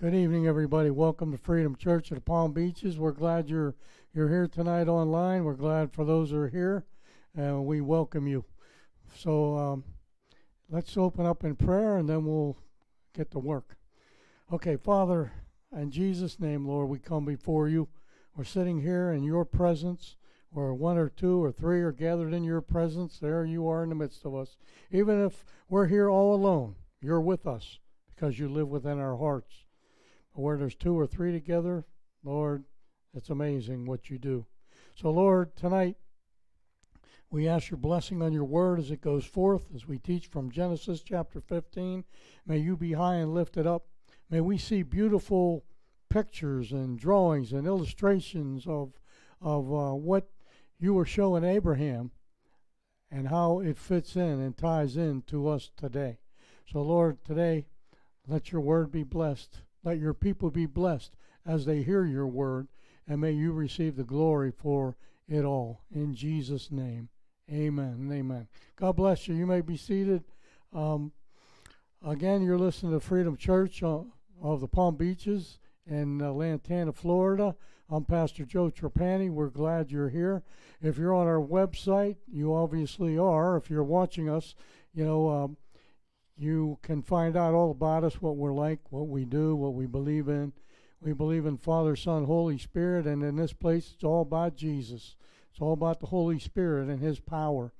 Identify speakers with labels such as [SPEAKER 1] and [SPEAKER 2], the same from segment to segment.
[SPEAKER 1] Good evening, everybody. Welcome to Freedom Church at the Palm Beaches. We're glad you're you're here tonight online. We're glad for those who are here, and we welcome you. So um, let's open up in prayer, and then we'll get to work. Okay, Father, in Jesus' name, Lord, we come before you. We're sitting here in your presence, where one or two or three are gathered in your presence. There you are in the midst of us. Even if we're here all alone, you're with us because you live within our hearts. Where there's two or three together, Lord, it's amazing what you do. So, Lord, tonight we ask your blessing on your word as it goes forth, as we teach from Genesis chapter 15. May you be high and lifted up. May we see beautiful pictures and drawings and illustrations of, of uh, what you were showing Abraham and how it fits in and ties in to us today. So, Lord, today, let your word be blessed. Let your people be blessed as they hear your word, and may you receive the glory for it all. In Jesus' name, amen amen. God bless you. You may be seated. Um, again, you're listening to Freedom Church uh, of the Palm Beaches in uh, Lantana, Florida. I'm Pastor Joe Trapani. We're glad you're here. If you're on our website, you obviously are. If you're watching us, you know, um, you can find out all about us, what we're like, what we do, what we believe in. We believe in Father, Son, Holy Spirit, and in this place, it's all about Jesus. It's all about the Holy Spirit and His power,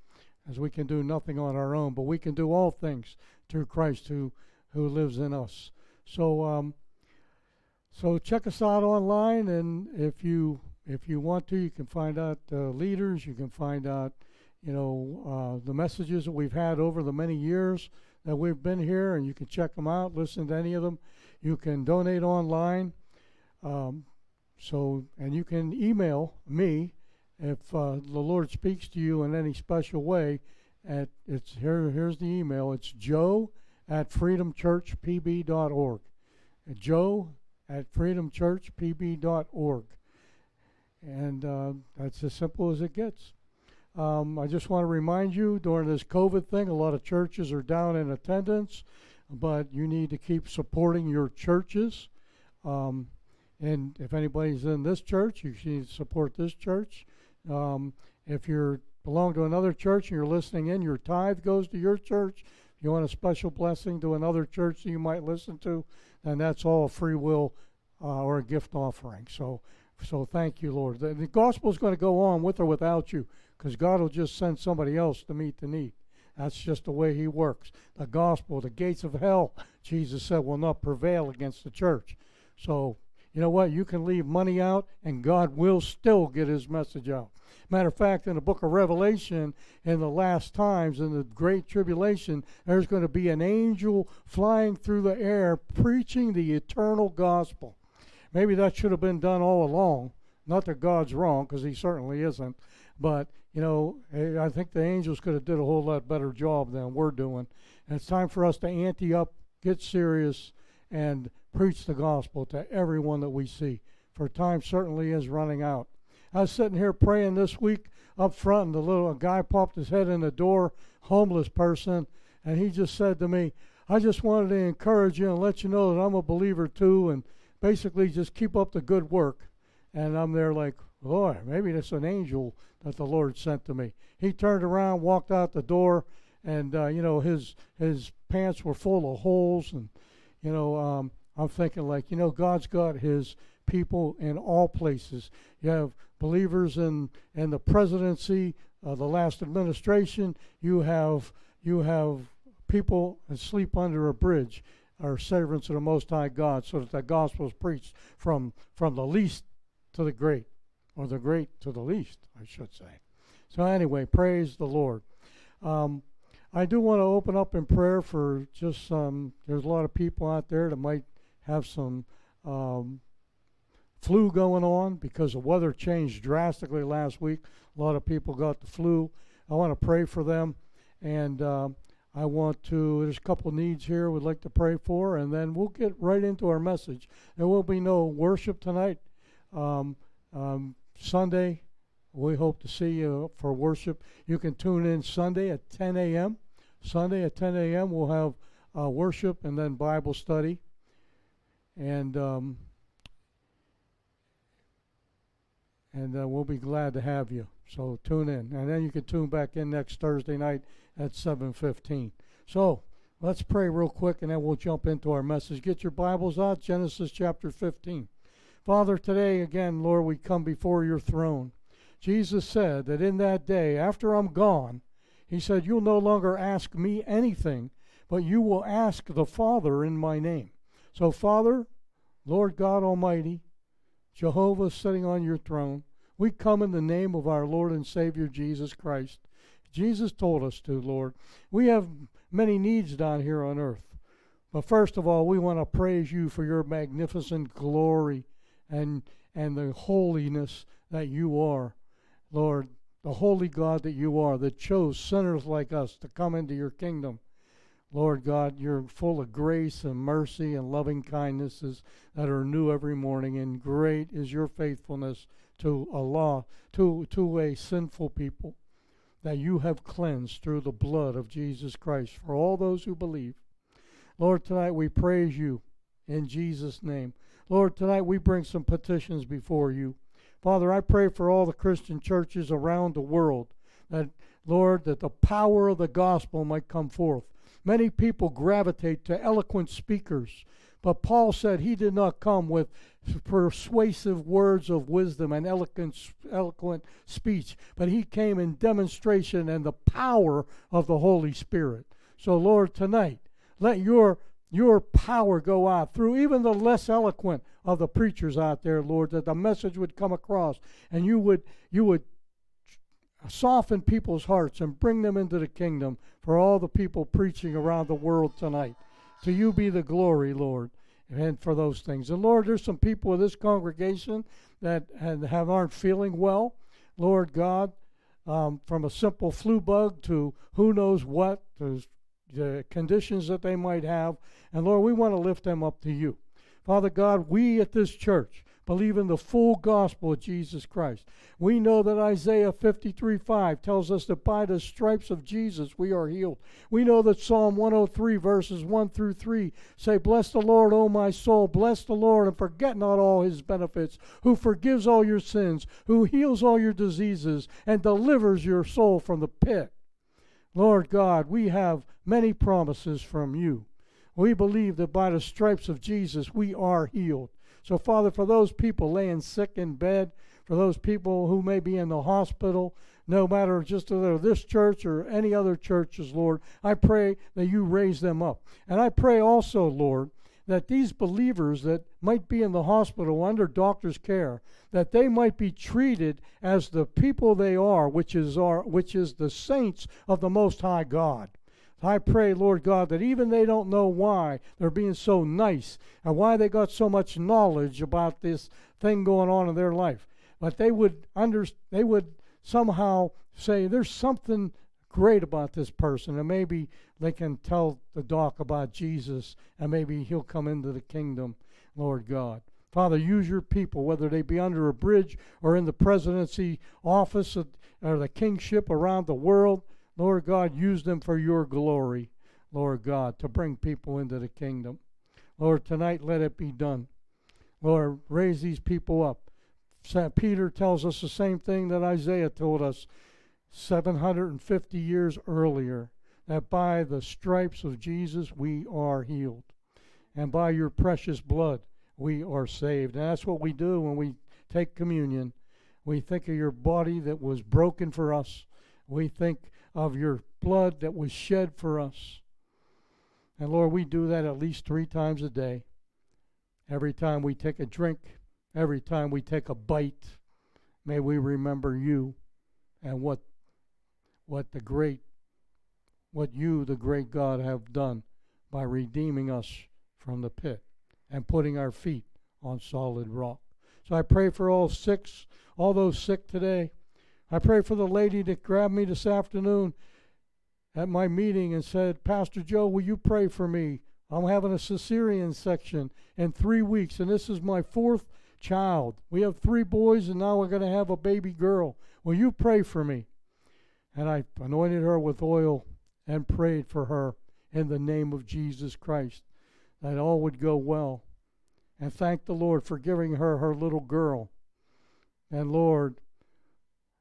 [SPEAKER 1] as we can do nothing on our own, but we can do all things through Christ who who lives in us. So, um, so check us out online, and if you if you want to, you can find out uh, leaders. You can find out, you know, uh, the messages that we've had over the many years that we've been here, and you can check them out, listen to any of them. You can donate online. Um, so, and you can email me if uh, the Lord speaks to you in any special way. At it's here. Here's the email. It's Joe at freedomchurchpb.org. Joe at freedomchurchpb.org, and uh, that's as simple as it gets. Um, I just want to remind you during this COVID thing, a lot of churches are down in attendance, but you need to keep supporting your churches. Um, and if anybody's in this church, you should support this church. Um, if you belong to another church and you're listening in, your tithe goes to your church. If you want a special blessing to another church that you might listen to, then that's all a free will uh, or a gift offering. So, so thank you, Lord. The, the gospel is going to go on with or without you because God will just send somebody else to meet the need. That's just the way He works. The gospel, the gates of hell, Jesus said, will not prevail against the church. So, you know what? You can leave money out, and God will still get His message out. Matter of fact, in the book of Revelation, in the last times, in the great tribulation, there's going to be an angel flying through the air preaching the eternal gospel. Maybe that should have been done all along. Not that God's wrong, because He certainly isn't. But you know, eh, I think the angels could have did a whole lot better job than we're doing. And it's time for us to ante up, get serious, and preach the gospel to everyone that we see. For time certainly is running out. I was sitting here praying this week up front, and the little guy popped his head in the door, homeless person, and he just said to me, I just wanted to encourage you and let you know that I'm a believer too, and basically just keep up the good work. And I'm there like, boy, maybe that's an angel that the Lord sent to me. He turned around, walked out the door, and uh, you know his his pants were full of holes, and you know um, I'm thinking like you know God's got His people in all places. You have believers in in the presidency, uh, the last administration. You have you have people that sleep under a bridge are servants of the Most High God, so that the gospel is preached from from the least to the great or the great to the least, I should say. So, anyway, praise the Lord. Um, I do want to open up in prayer for just some. There's a lot of people out there that might have some um, flu going on because the weather changed drastically last week. A lot of people got the flu. I want to pray for them, and uh, I want to. There's a couple needs here we'd like to pray for, and then we'll get right into our message. There will be no worship tonight. Um, um, Sunday, we hope to see you for worship. You can tune in Sunday at 10 a.m. Sunday at 10 a.m. we'll have uh, worship and then Bible study. and um, and uh, we'll be glad to have you. So tune in, and then you can tune back in next Thursday night at 7:15. So let's pray real quick, and then we'll jump into our message. Get your Bibles out, Genesis chapter 15. Father, today again, Lord, we come before your throne. Jesus said that in that day, after I'm gone, he said, You'll no longer ask me anything, but you will ask the Father in my name. So, Father, Lord God Almighty, Jehovah sitting on your throne, we come in the name of our Lord and Savior Jesus Christ. Jesus told us to, Lord. We have many needs down here on earth. But first of all, we want to praise you for your magnificent glory and and the holiness that you are. Lord, the holy God that you are, that chose sinners like us to come into your kingdom. Lord God, you're full of grace and mercy and loving kindnesses that are new every morning, and great is your faithfulness to Allah, to, to a sinful people that you have cleansed through the blood of Jesus Christ for all those who believe. Lord, tonight we praise you in Jesus' name. Lord, tonight we bring some petitions before you. Father, I pray for all the Christian churches around the world that, Lord, that the power of the gospel might come forth. Many people gravitate to eloquent speakers, but Paul said he did not come with persuasive words of wisdom and eloquent, eloquent speech, but he came in demonstration and the power of the Holy Spirit. So, Lord, tonight, let your your power go out through even the less eloquent of the preachers out there, Lord, that the message would come across and you would you would soften people's hearts and bring them into the kingdom for all the people preaching around the world tonight. To you be the glory, Lord, and for those things. And Lord, there's some people in this congregation that have, aren't feeling well. Lord God, um, from a simple flu bug to who knows what, to the conditions that they might have. And Lord, we want to lift them up to you. Father God, we at this church believe in the full gospel of Jesus Christ. We know that Isaiah 53 5 tells us that by the stripes of Jesus we are healed. We know that Psalm 103, verses 1 through 3 say, Bless the Lord, O my soul, bless the Lord, and forget not all his benefits, who forgives all your sins, who heals all your diseases, and delivers your soul from the pit. Lord God, we have many promises from you. We believe that by the stripes of Jesus we are healed. So, Father, for those people laying sick in bed, for those people who may be in the hospital, no matter just whether this church or any other churches, Lord, I pray that you raise them up. And I pray also, Lord, that these believers that might be in the hospital under doctor's care, that they might be treated as the people they are, which is our, which is the saints of the Most High God. I pray, Lord God, that even they don't know why they're being so nice and why they got so much knowledge about this thing going on in their life, but they would under, they would somehow say there's something great about this person, and maybe they can tell the doc about Jesus, and maybe he'll come into the kingdom, Lord God. Father, use your people, whether they be under a bridge or in the presidency office or the kingship around the world. Lord God, use them for your glory, Lord God, to bring people into the kingdom. Lord, tonight let it be done. Lord, raise these people up. St. Peter tells us the same thing that Isaiah told us 750 years earlier that by the stripes of Jesus we are healed. And by your precious blood we are saved. And that's what we do when we take communion. We think of your body that was broken for us. We think of your blood that was shed for us. And Lord, we do that at least three times a day. Every time we take a drink, every time we take a bite, may we remember you and what what the great what you, the great God, have done by redeeming us from the pit and putting our feet on solid rock. So I pray for all six, all those sick today. I pray for the lady that grabbed me this afternoon at my meeting and said, Pastor Joe, will you pray for me? I'm having a cesarean section in three weeks, and this is my fourth child. We have three boys, and now we're going to have a baby girl. Will you pray for me? And I anointed her with oil and prayed for her in the name of Jesus Christ that all would go well. and thank the Lord for giving her her little girl. And Lord,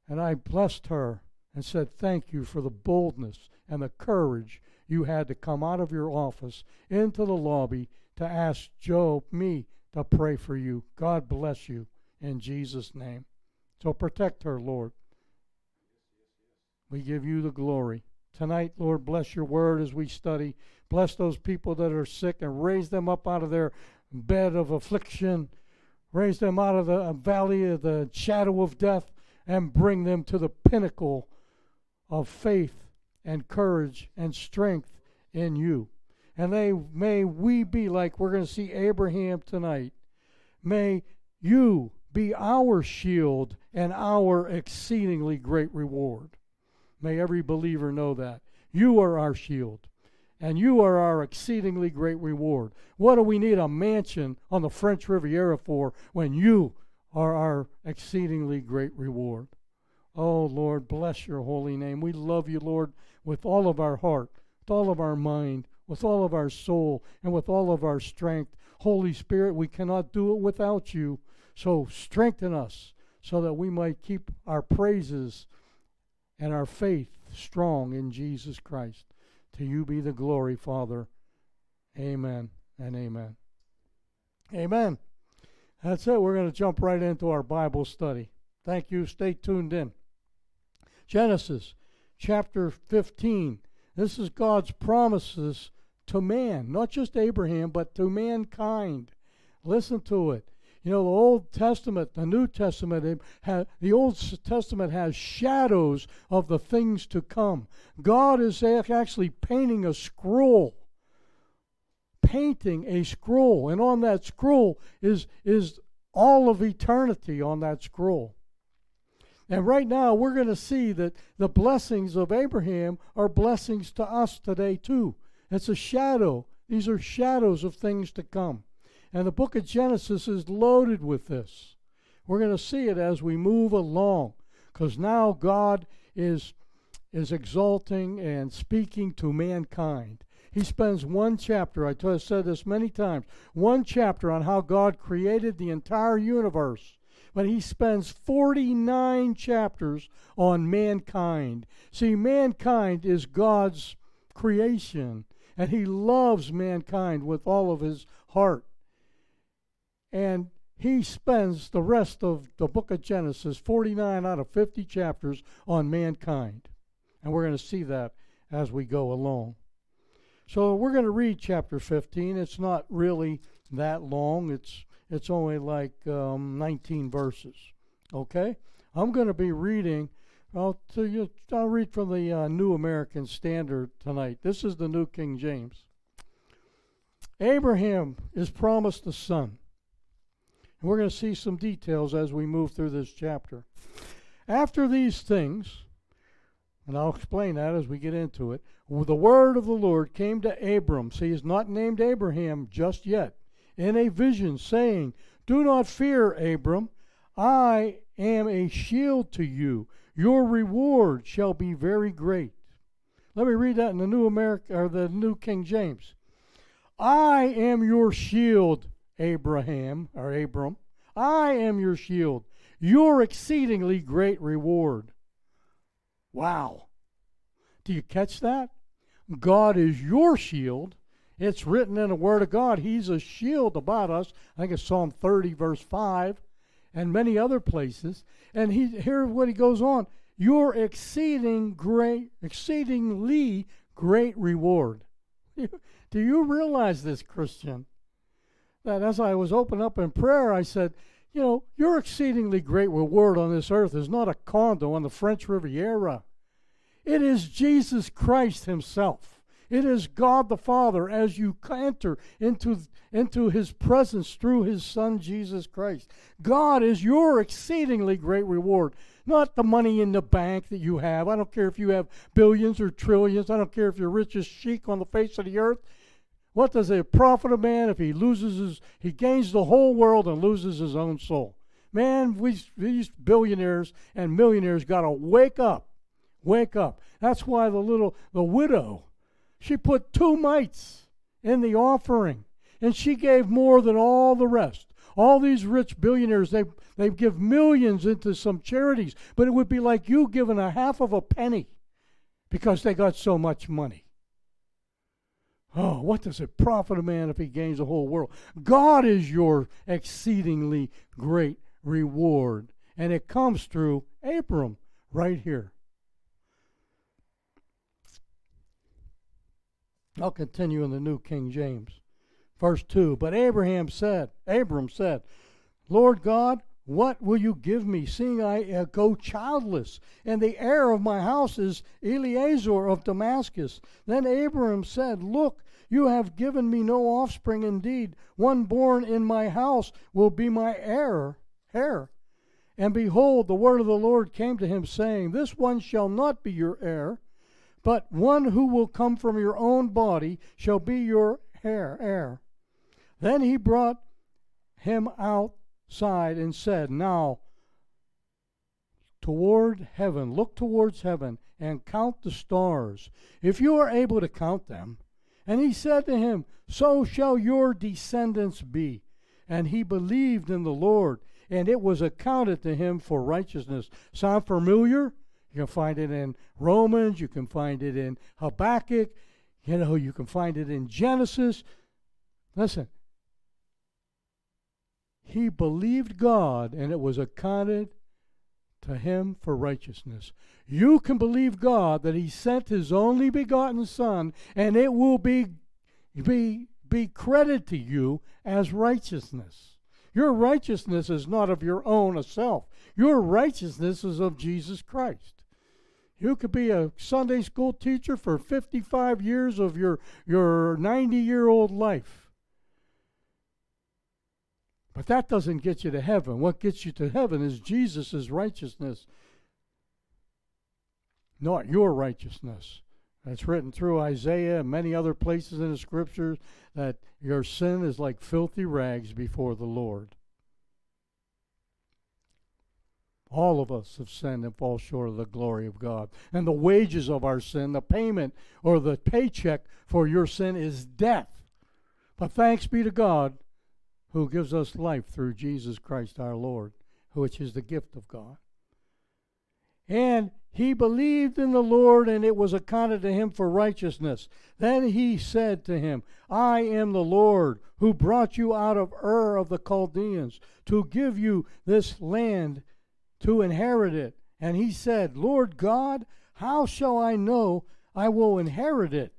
[SPEAKER 1] and I blessed her and said, Thank you for the boldness and the courage you had to come out of your office into the lobby to ask Joe, me, to pray for you. God bless you in Jesus' name. So protect her, Lord. We give you the glory. Tonight, Lord, bless your word as we study. Bless those people that are sick and raise them up out of their bed of affliction. Raise them out of the valley of the shadow of death and bring them to the pinnacle of faith and courage and strength in you. And they may we be like we're going to see Abraham tonight. May you be our shield and our exceedingly great reward. May every believer know that. You are our shield, and you are our exceedingly great reward. What do we need a mansion on the French Riviera for when you are our exceedingly great reward? Oh, Lord, bless your holy name. We love you, Lord, with all of our heart, with all of our mind, with all of our soul, and with all of our strength. Holy Spirit, we cannot do it without you. So strengthen us so that we might keep our praises and our faith strong in Jesus Christ. To you be the glory, Father. Amen and amen. Amen. That's it. We're going to jump right into our Bible study. Thank you. Stay tuned in. Genesis chapter 15. This is God's promises to man, not just Abraham, but to mankind. Listen to it. You know, the Old Testament, the New Testament, the Old Testament has shadows of the things to come. God is actually painting a scroll, painting a scroll, and on that scroll is is all of eternity on that scroll. And right now, we're going to see that the blessings of Abraham are blessings to us today, too. It's a shadow. These are shadows of things to come. And the book of Genesis is loaded with this. We're going to see it as we move along because now God is, is exalting and speaking to mankind. He spends one chapter, I have said this many times, one chapter on how God created the entire universe. But he spends 49 chapters on mankind. See, mankind is God's creation, and he loves mankind with all of his heart. And he spends the rest of the book of Genesis, 49 out of 50 chapters, on mankind. And we're going to see that as we go along. So we're going to read chapter 15. It's not really that long, it's, it's only like um, 19 verses. Okay? I'm going to be reading. I'll, you, I'll read from the uh, New American Standard tonight. This is the New King James. Abraham is promised a son. And we're going to see some details as we move through this chapter. After these things, and I'll explain that as we get into it, the word of the Lord came to Abram. See, he's not named Abraham just yet. In a vision, saying, Do not fear, Abram. I am a shield to you. Your reward shall be very great. Let me read that in the New America or the New King James. I am your shield, Abraham or Abram. I am your shield, your exceedingly great reward. Wow. Do you catch that? God is your shield. It's written in the Word of God. He's a shield about us. I think it's Psalm 30, verse 5, and many other places. And he here what he goes on. Your exceeding great, exceedingly great reward. Do you realize this, Christian? That as I was open up in prayer, I said, you know, your exceedingly great reward on this earth is not a condo on the French Riviera. It is Jesus Christ Himself. It is God the Father as you enter into, into His presence through His Son Jesus Christ. God is your exceedingly great reward, not the money in the bank that you have. I don't care if you have billions or trillions. I don't care if you're richest sheik on the face of the earth. What does it profit a man if he loses his, he gains the whole world and loses his own soul? Man, we, these billionaires and millionaires got to wake up. Wake up. That's why the little, the widow, she put two mites in the offering. And she gave more than all the rest. All these rich billionaires, they, they give millions into some charities, but it would be like you giving a half of a penny because they got so much money. Oh, what does it profit a man if he gains the whole world? God is your exceedingly great reward. And it comes through Abram right here. I'll continue in the New King James. Verse 2 But Abraham said, Abram said, Lord God, what will you give me, seeing I uh, go childless? And the heir of my house is Eliezer of Damascus. Then Abram said, Look, you have given me no offspring indeed. One born in my house will be my heir. heir. And behold, the word of the Lord came to him, saying, This one shall not be your heir, but one who will come from your own body shall be your heir. heir. Then he brought him outside and said, Now, toward heaven, look towards heaven, and count the stars, if you are able to count them. And he said to him, So shall your descendants be. And he believed in the Lord, and it was accounted to him for righteousness. Sound familiar? You can find it in Romans, you can find it in Habakkuk, you know, you can find it in Genesis. Listen, he believed God, and it was accounted to him for righteousness. You can believe God that he sent his only begotten Son, and it will be, be, be credited to you as righteousness. Your righteousness is not of your own self. Your righteousness is of Jesus Christ. You could be a Sunday school teacher for 55 years of your, your 90 year old life. But that doesn't get you to heaven. What gets you to heaven is Jesus' righteousness, not your righteousness. That's written through Isaiah and many other places in the scriptures that your sin is like filthy rags before the Lord. All of us have sinned and fall short of the glory of God. And the wages of our sin, the payment or the paycheck for your sin is death. But thanks be to God who gives us life through Jesus Christ our Lord, which is the gift of God. And he believed in the Lord, and it was accounted to him for righteousness. Then he said to him, I am the Lord who brought you out of Ur of the Chaldeans to give you this land to inherit it. And he said, Lord God, how shall I know I will inherit it?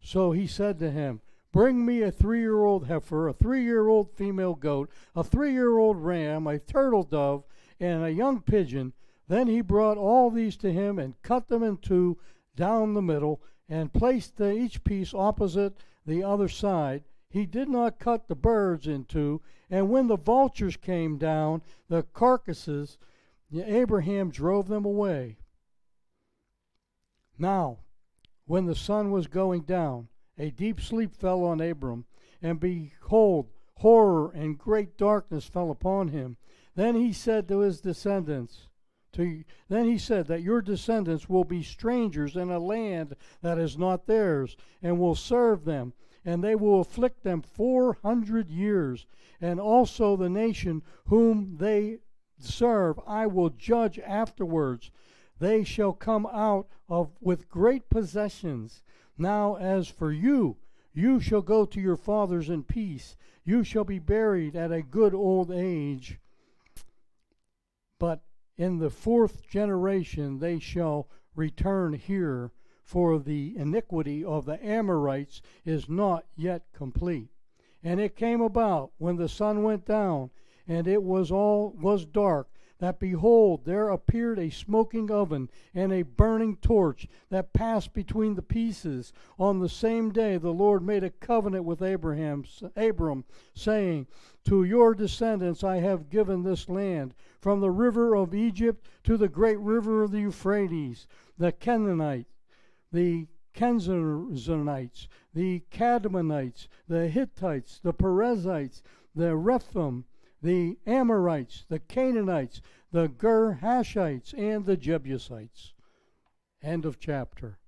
[SPEAKER 1] So he said to him, Bring me a three year old heifer, a three year old female goat, a three year old ram, a turtle dove, and a young pigeon. Then he brought all these to him and cut them in two down the middle and placed each piece opposite the other side. He did not cut the birds in two, and when the vultures came down, the carcasses, Abraham drove them away. Now, when the sun was going down, a deep sleep fell on Abram, and behold, horror and great darkness fell upon him. Then he said to his descendants, to, then he said that your descendants will be strangers in a land that is not theirs, and will serve them, and they will afflict them four hundred years, and also the nation whom they serve I will judge afterwards. They shall come out of with great possessions. Now as for you, you shall go to your fathers in peace. You shall be buried at a good old age. But in the fourth generation they shall return here, for the iniquity of the Amorites is not yet complete. And it came about when the sun went down and it was all was dark that behold there appeared a smoking oven and a burning torch that passed between the pieces. On the same day the lord made a covenant with abraham abram saying to your descendants i have given this land from the river of egypt to the great river of the euphrates the Kenite the Kenezzites, the Cadmonites, the Hittites, the Perizzites, the Rephaim, the Amorites, the Canaanites, the Girgashites, and the Jebusites. End of chapter.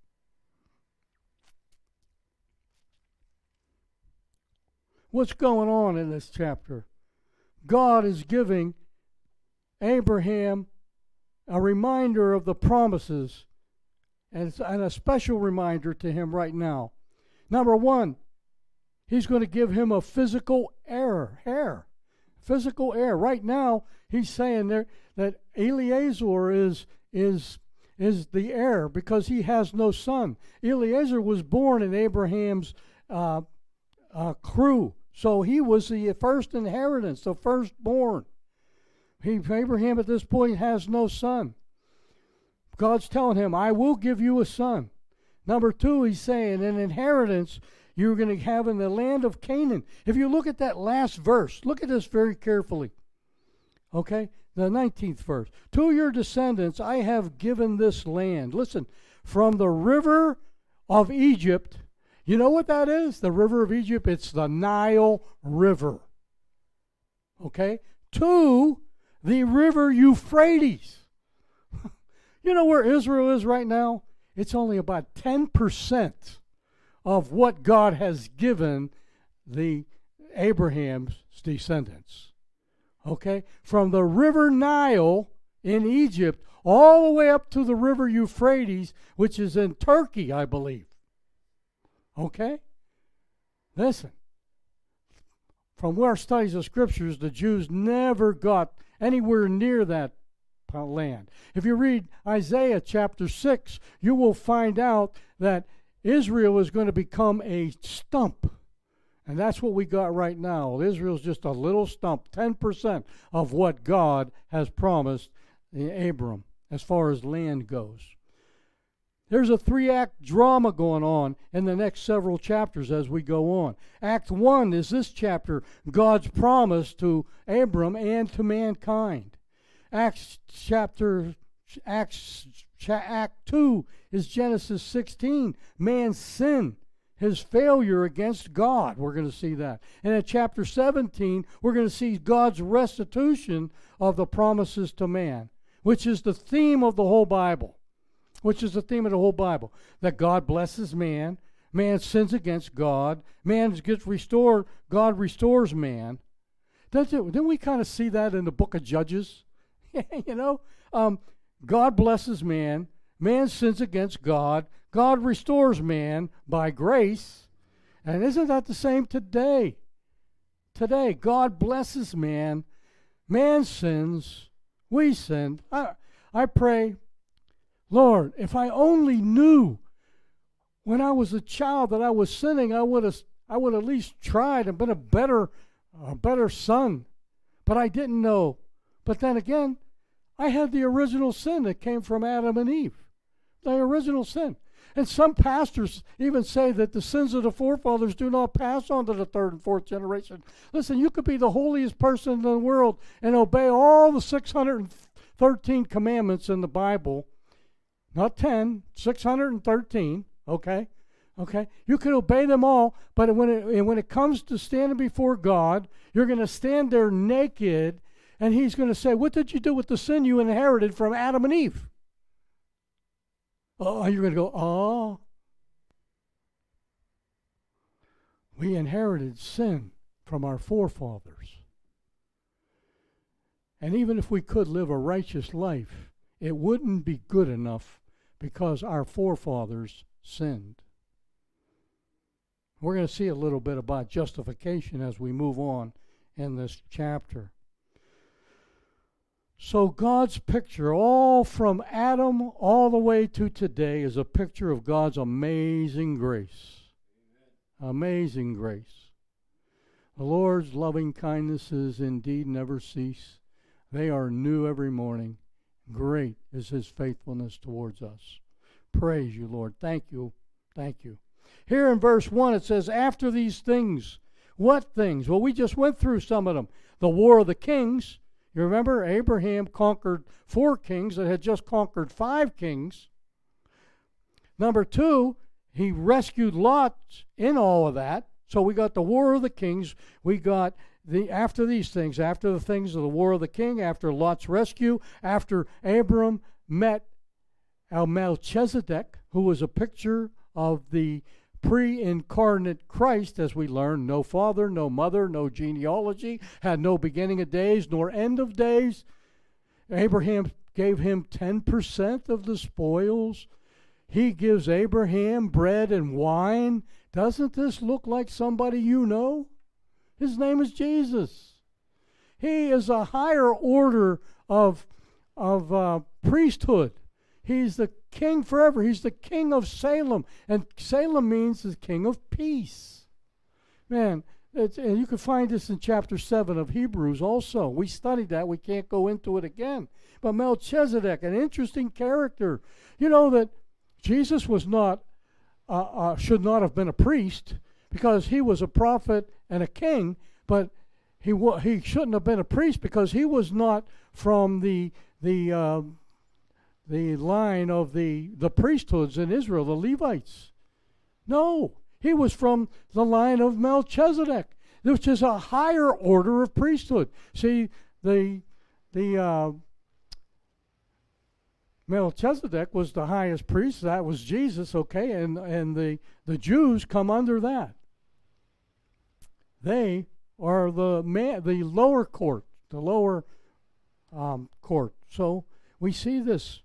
[SPEAKER 1] what's going on in this chapter? God is giving Abraham a reminder of the promises, and, and a special reminder to him right now. Number one, he's going to give him a physical heir, heir, physical heir. Right now, he's saying there that Eliezer is is is the heir because he has no son. Eliezer was born in Abraham's uh, uh, crew, so he was the first inheritance, the firstborn. He, Abraham at this point has no son. God's telling him, I will give you a son. Number two, he's saying an inheritance you're going to have in the land of Canaan. If you look at that last verse, look at this very carefully. Okay? The 19th verse. To your descendants I have given this land. Listen, from the river of Egypt. You know what that is? The river of Egypt? It's the Nile River. Okay? To the river Euphrates. you know where Israel is right now? It's only about 10% of what God has given the Abraham's descendants. Okay? From the river Nile in Egypt all the way up to the river Euphrates, which is in Turkey, I believe. Okay? Listen. From our studies of scriptures, the Jews never got anywhere near that land. If you read Isaiah chapter 6, you will find out that Israel is going to become a stump. And that's what we got right now. Israel's just a little stump, 10% of what God has promised eh, Abram as far as land goes. There's a three act drama going on in the next several chapters as we go on. Act one is this chapter God's promise to Abram and to mankind. Acts chapter Acts Act 2 is Genesis 16, man's sin, his failure against God. We're going to see that. And in chapter 17, we're going to see God's restitution of the promises to man, which is the theme of the whole Bible. Which is the theme of the whole Bible. That God blesses man, man sins against God, man gets restored, God restores man. Didn't we kind of see that in the book of Judges? you know? Um, God blesses man, man sins against God, God restores man by grace. And isn't that the same today? Today, God blesses man, man sins, we sin. I, I pray, Lord, if I only knew when I was a child that I was sinning, I would have I would at least tried and been a better a better son. But I didn't know. But then again, I had the original sin that came from Adam and Eve. The original sin. And some pastors even say that the sins of the forefathers do not pass on to the third and fourth generation. Listen, you could be the holiest person in the world and obey all the 613 commandments in the Bible. Not 10, 613, okay? Okay? You can obey them all, but when it, when it comes to standing before God, you're going to stand there naked and he's going to say, What did you do with the sin you inherited from Adam and Eve? Oh, you're going to go, Oh. We inherited sin from our forefathers. And even if we could live a righteous life, it wouldn't be good enough because our forefathers sinned. We're going to see a little bit about justification as we move on in this chapter. So, God's picture, all from Adam all the way to today, is a picture of God's amazing grace. Amazing grace. The Lord's loving kindnesses indeed never cease, they are new every morning. Great is his faithfulness towards us. Praise you, Lord. Thank you. Thank you. Here in verse 1, it says, After these things, what things? Well, we just went through some of them. The war of the kings you remember Abraham conquered four kings that had just conquered five kings. Number two, he rescued Lot in all of that. So we got the war of the kings. We got the after these things, after the things of the war of the king, after Lot's rescue, after Abram met Melchizedek, who was a picture of the pre incarnate Christ, as we learn, no father, no mother, no genealogy, had no beginning of days nor end of days. Abraham gave him 10% of the spoils. He gives Abraham bread and wine. Doesn't this look like somebody you know? His name is Jesus. He is a higher order of, of uh, priesthood. He's the king forever. He's the king of Salem. And Salem means the king of peace. Man, and you can find this in chapter 7 of Hebrews also. We studied that. We can't go into it again. But Melchizedek, an interesting character. You know that Jesus was not, uh, uh, should not have been a priest because he was a prophet and a king, but he, wa- he shouldn't have been a priest because he was not from the, the, uh, the line of the, the priesthoods in Israel, the Levites. No, he was from the line of Melchizedek, which is a higher order of priesthood. See, the, the uh, Melchizedek was the highest priest, that was Jesus, okay, and, and the, the Jews come under that. They are the man, the lower court, the lower um, court. So we see this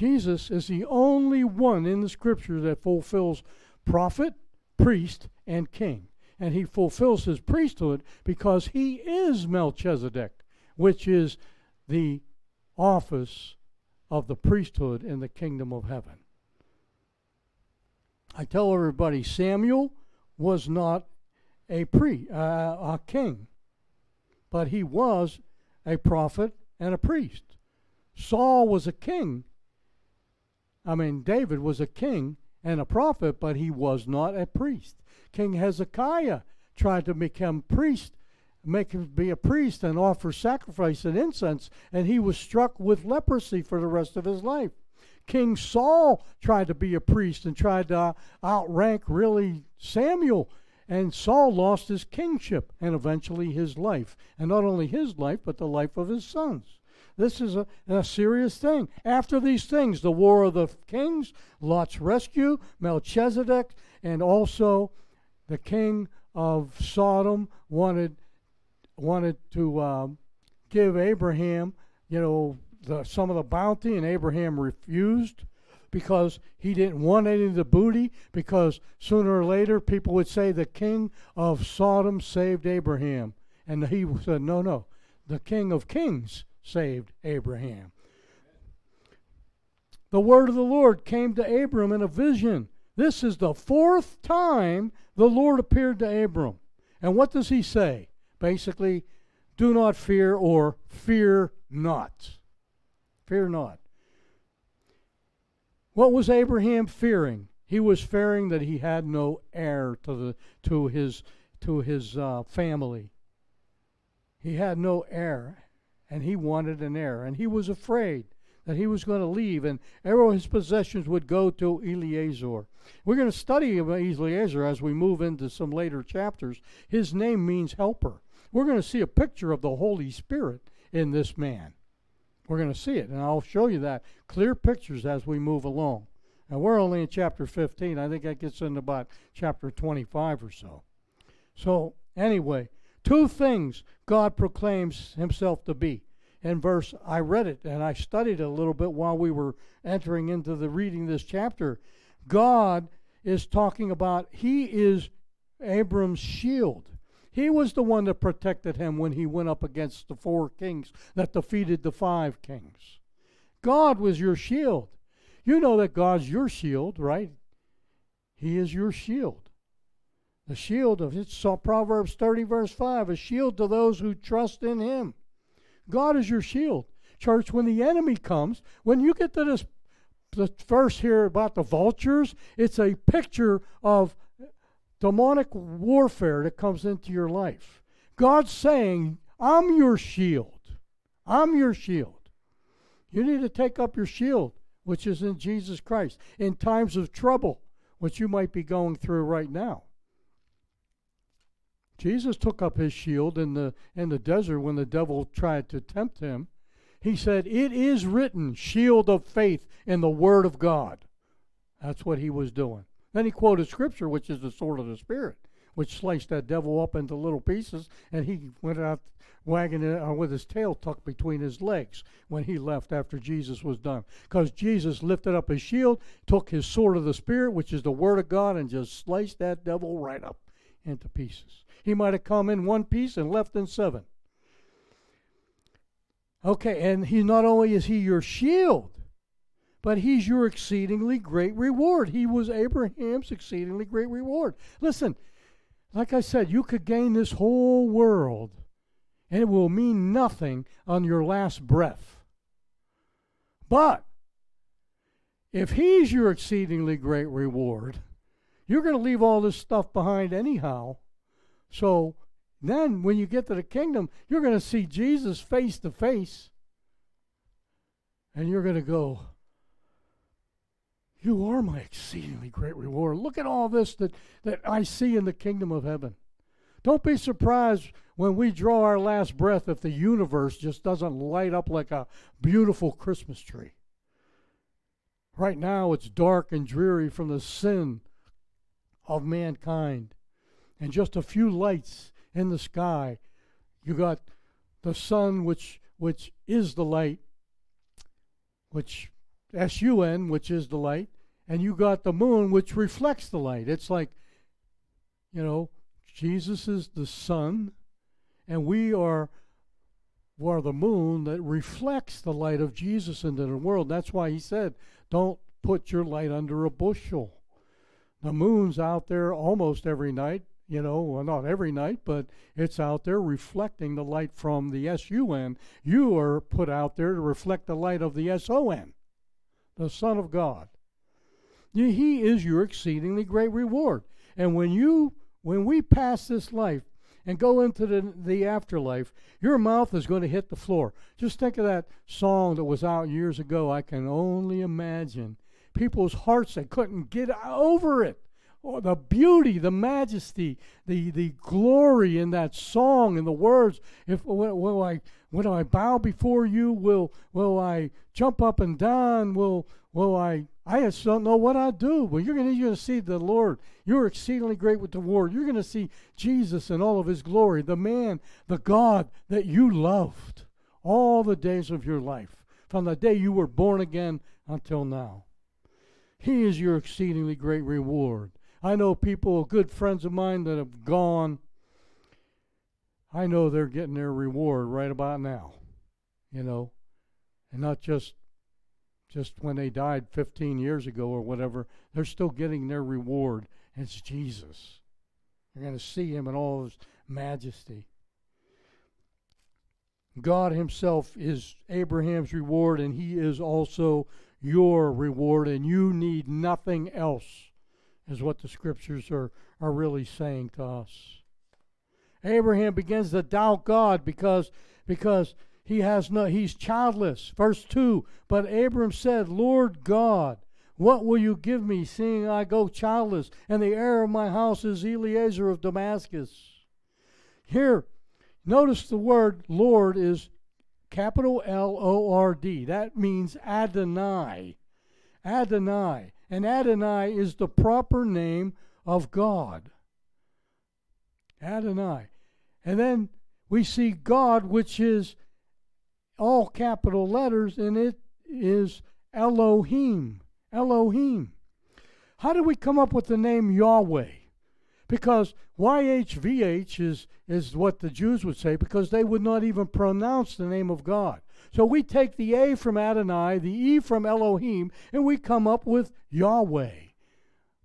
[SPEAKER 1] Jesus is the only one in the scripture that fulfills prophet, priest, and king. And he fulfills his priesthood because he is Melchizedek, which is the office of the priesthood in the kingdom of heaven. I tell everybody Samuel was not a pre uh, a king, but he was a prophet and a priest. Saul was a king, I mean, David was a king and a prophet, but he was not a priest. King Hezekiah tried to become priest, make him be a priest and offer sacrifice and incense, and he was struck with leprosy for the rest of his life. King Saul tried to be a priest and tried to outrank really Samuel, and Saul lost his kingship and eventually his life, and not only his life, but the life of his sons. This is a, a serious thing. After these things, the war of the kings, Lot's rescue, Melchizedek, and also the king of Sodom wanted wanted to um, give Abraham, you know, the, some of the bounty, and Abraham refused because he didn't want any of the booty. Because sooner or later, people would say the king of Sodom saved Abraham, and he said, "No, no, the king of kings saved Abraham. The word of the Lord came to Abram in a vision. This is the fourth time the Lord appeared to Abram. And what does he say? Basically, do not fear or fear not. Fear not. What was Abraham fearing? He was fearing that he had no heir to the to his to his uh, family. He had no heir and he wanted an heir, and he was afraid that he was going to leave, and all his possessions would go to Eliezer. We're going to study Eliezer as we move into some later chapters. His name means helper. We're going to see a picture of the Holy Spirit in this man. We're going to see it, and I'll show you that clear pictures as we move along. And we're only in chapter 15. I think that gets into about chapter 25 or so. So, anyway, Two things God proclaims himself to be. In verse, I read it and I studied it a little bit while we were entering into the reading this chapter. God is talking about he is Abram's shield. He was the one that protected him when he went up against the four kings that defeated the five kings. God was your shield. You know that God's your shield, right? He is your shield. The shield of it's Proverbs 30, verse 5, a shield to those who trust in him. God is your shield. Church, when the enemy comes, when you get to this the verse here about the vultures, it's a picture of demonic warfare that comes into your life. God's saying, I'm your shield. I'm your shield. You need to take up your shield, which is in Jesus Christ, in times of trouble, which you might be going through right now. Jesus took up his shield in the in the desert when the devil tried to tempt him. He said, "It is written, shield of faith in the word of God." That's what he was doing. Then he quoted scripture, which is the sword of the Spirit, which sliced that devil up into little pieces, and he went out wagging it uh, with his tail tucked between his legs when he left after Jesus was done. Because Jesus lifted up his shield, took his sword of the Spirit, which is the Word of God, and just sliced that devil right up into pieces. He might have come in one piece and left in seven. Okay, and he not only is he your shield, but he's your exceedingly great reward. He was Abraham's exceedingly great reward. Listen, like I said, you could gain this whole world and it will mean nothing on your last breath. But if he's your exceedingly great reward, you're going to leave all this stuff behind anyhow. So then when you get to the kingdom, you're going to see Jesus face to face. And you're going to go, You are my exceedingly great reward. Look at all this that, that I see in the kingdom of heaven. Don't be surprised when we draw our last breath if the universe just doesn't light up like a beautiful Christmas tree. Right now, it's dark and dreary from the sin of mankind. And just a few lights in the sky. You got the sun, which which is the light, which S U N, which is the light, and you got the moon, which reflects the light. It's like, you know, Jesus is the sun, and we are are the moon that reflects the light of Jesus into the world. That's why he said, "Don't put your light under a bushel." The moon's out there almost every night, you know, well, not every night, but it's out there reflecting the light from the S-U-N. You are put out there to reflect the light of the S-O-N, the Son of God. He is your exceedingly great reward. And when you, when we pass this life and go into the, the afterlife, your mouth is going to hit the floor. Just think of that song that was out years ago. I can only imagine people's hearts, they couldn't get over it oh, the beauty, the majesty, the, the glory in that song and the words. If will, will I will I bow before you? Will will I jump up and down? Will will I? I just don't know what I do. Well, you're to you're gonna see the Lord. You're exceedingly great with the word. You're to see Jesus in all of His glory, the man, the God that you loved all the days of your life, from the day you were born again until now. He is your exceedingly great reward. I know people, good friends of mine that have gone. I know they're getting their reward right about now, you know, and not just just when they died 15 years ago or whatever. They're still getting their reward. It's Jesus. You're going to see him in all his majesty. God himself is Abraham's reward, and he is also your reward, and you need nothing else is what the scriptures are, are really saying to us. Abraham begins to doubt God because, because he has no he's childless. Verse 2 But Abram said, Lord God, what will you give me, seeing I go childless, and the heir of my house is Eliezer of Damascus? Here, notice the word Lord is capital L O R D. That means Adonai. Adonai. And Adonai is the proper name of God. Adonai. And then we see God, which is all capital letters, and it is Elohim. Elohim. How did we come up with the name Yahweh? Because YHVH is, is what the Jews would say, because they would not even pronounce the name of God. So we take the A from Adonai, the E from Elohim, and we come up with Yahweh.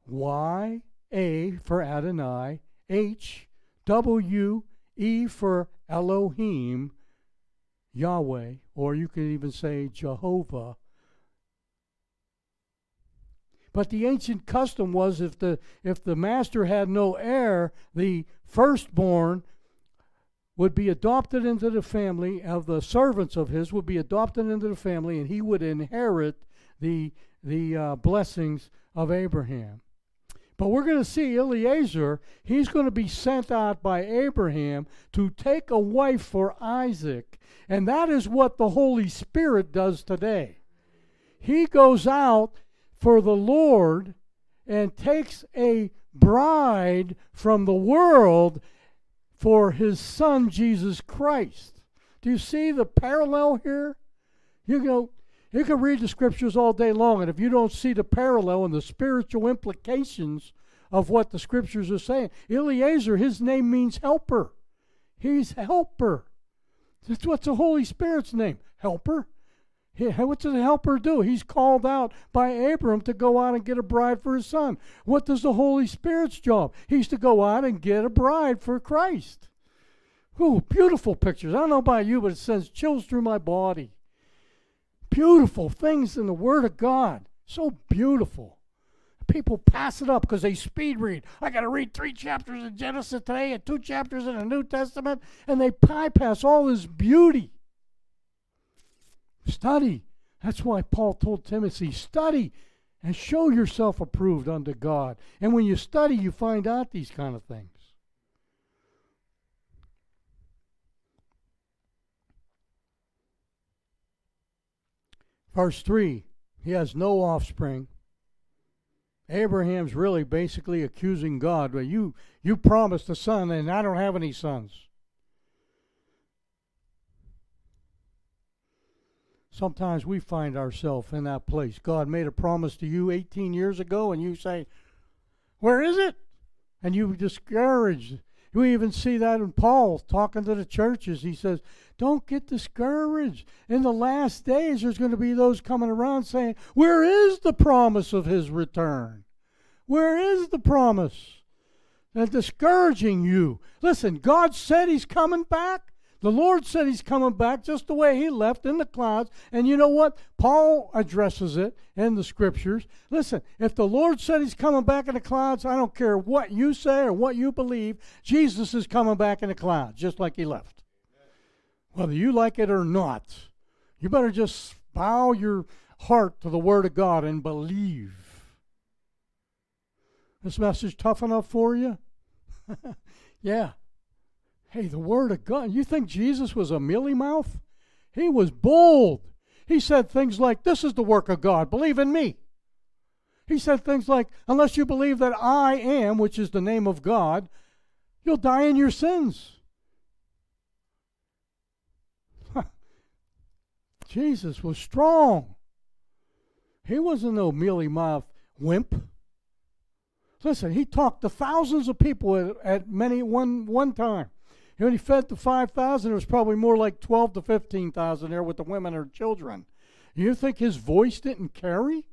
[SPEAKER 1] Y, A for Adonai, H, W, E for Elohim, Yahweh, or you could even say Jehovah. But the ancient custom was if the if the master had no heir, the firstborn would be adopted into the family of the servants of his would be adopted into the family and he would inherit the the uh, blessings of Abraham. But we're going to see Eliezer, he's going to be sent out by Abraham to take a wife for Isaac. And that is what the Holy Spirit does today. He goes out for the Lord and takes a bride from the world for his son Jesus Christ. Do you see the parallel here? You know, you can read the scriptures all day long, and if you don't see the parallel and the spiritual implications of what the scriptures are saying, Eliezer, his name means helper. He's helper. That's what's the Holy Spirit's name, helper. What does the helper do? He's called out by Abram to go out and get a bride for his son. What does the Holy Spirit's job? He's to go out and get a bride for Christ. Ooh, beautiful pictures. I don't know about you, but it sends chills through my body. Beautiful things in the Word of God. So beautiful. People pass it up because they speed read. I got to read three chapters of Genesis today and two chapters in the New Testament, and they bypass all this beauty. Study. That's why Paul told Timothy, study and show yourself approved unto God. And when you study, you find out these kind of things. Verse 3 He has no offspring. Abraham's really basically accusing God. Well, you, you promised a son, and I don't have any sons. Sometimes we find ourselves in that place. God made a promise to you 18 years ago, and you say, Where is it? And you discouraged. We even see that in Paul talking to the churches. He says, Don't get discouraged. In the last days, there's going to be those coming around saying, Where is the promise of his return? Where is the promise? And discouraging you. Listen, God said he's coming back. The Lord said He's coming back just the way He left in the clouds. And you know what? Paul addresses it in the scriptures. Listen, if the Lord said He's coming back in the clouds, I don't care what you say or what you believe, Jesus is coming back in the clouds, just like He left. Whether you like it or not, you better just bow your heart to the Word of God and believe. This message tough enough for you? yeah. Hey, the Word of God. You think Jesus was a mealy mouth? He was bold. He said things like, This is the work of God. Believe in me. He said things like, Unless you believe that I am, which is the name of God, you'll die in your sins. Jesus was strong. He wasn't no mealy mouth wimp. Listen, he talked to thousands of people at, at many one one time. When he fed the 5,000, there was probably more like 12 to 15,000 there with the women or children. You think his voice didn't carry?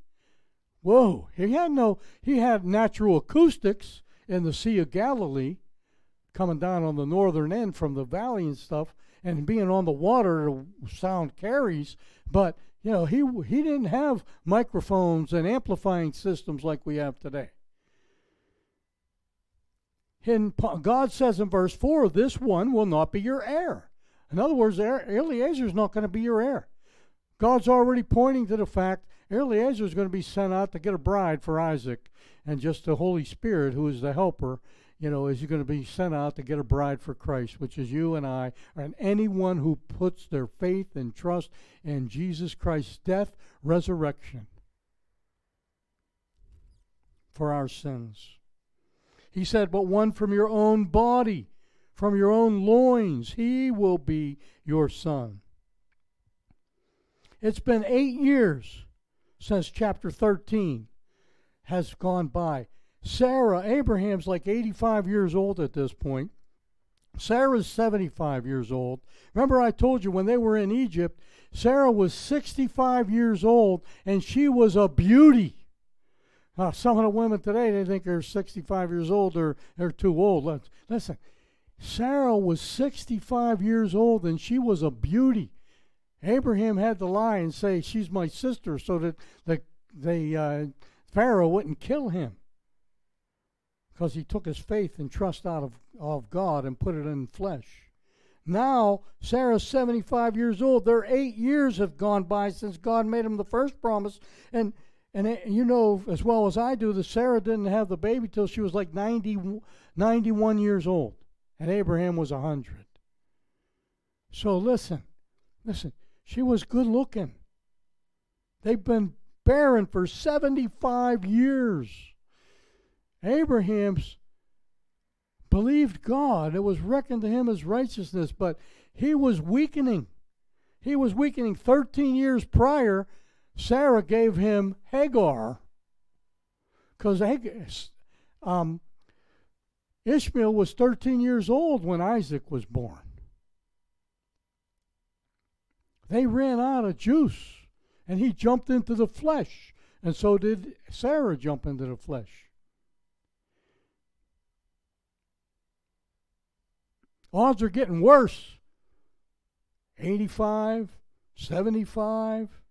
[SPEAKER 1] Whoa, he had no, he had natural acoustics in the Sea of Galilee coming down on the northern end from the valley and stuff, and being on the water, sound carries. But, you know, he, he didn't have microphones and amplifying systems like we have today. And God says in verse 4, this one will not be your heir. In other words, Eliezer is not going to be your heir. God's already pointing to the fact Eliezer is going to be sent out to get a bride for Isaac, and just the Holy Spirit, who is the helper, you know, is going to be sent out to get a bride for Christ, which is you and I, and anyone who puts their faith and trust in Jesus Christ's death, resurrection for our sins. He said, But one from your own body, from your own loins, he will be your son. It's been eight years since chapter 13 has gone by. Sarah, Abraham's like 85 years old at this point. Sarah's 75 years old. Remember, I told you when they were in Egypt, Sarah was 65 years old and she was a beauty. Uh, some of the women today, they think they're 65 years old or they're too old. Listen, Sarah was 65 years old and she was a beauty. Abraham had to lie and say, She's my sister, so that the, the uh, Pharaoh wouldn't kill him. Because he took his faith and trust out of, of God and put it in flesh. Now, Sarah's 75 years old. Their eight years have gone by since God made him the first promise. And and you know as well as I do that Sarah didn't have the baby till she was like 90, 91 years old, and Abraham was 100. So listen, listen, she was good looking. They've been barren for 75 years. Abraham's believed God. It was reckoned to him as righteousness, but he was weakening. He was weakening. 13 years prior, Sarah gave him Hagar because um, Ishmael was 13 years old when Isaac was born. They ran out of juice, and he jumped into the flesh, and so did Sarah jump into the flesh. Odds are getting worse. 85, 75.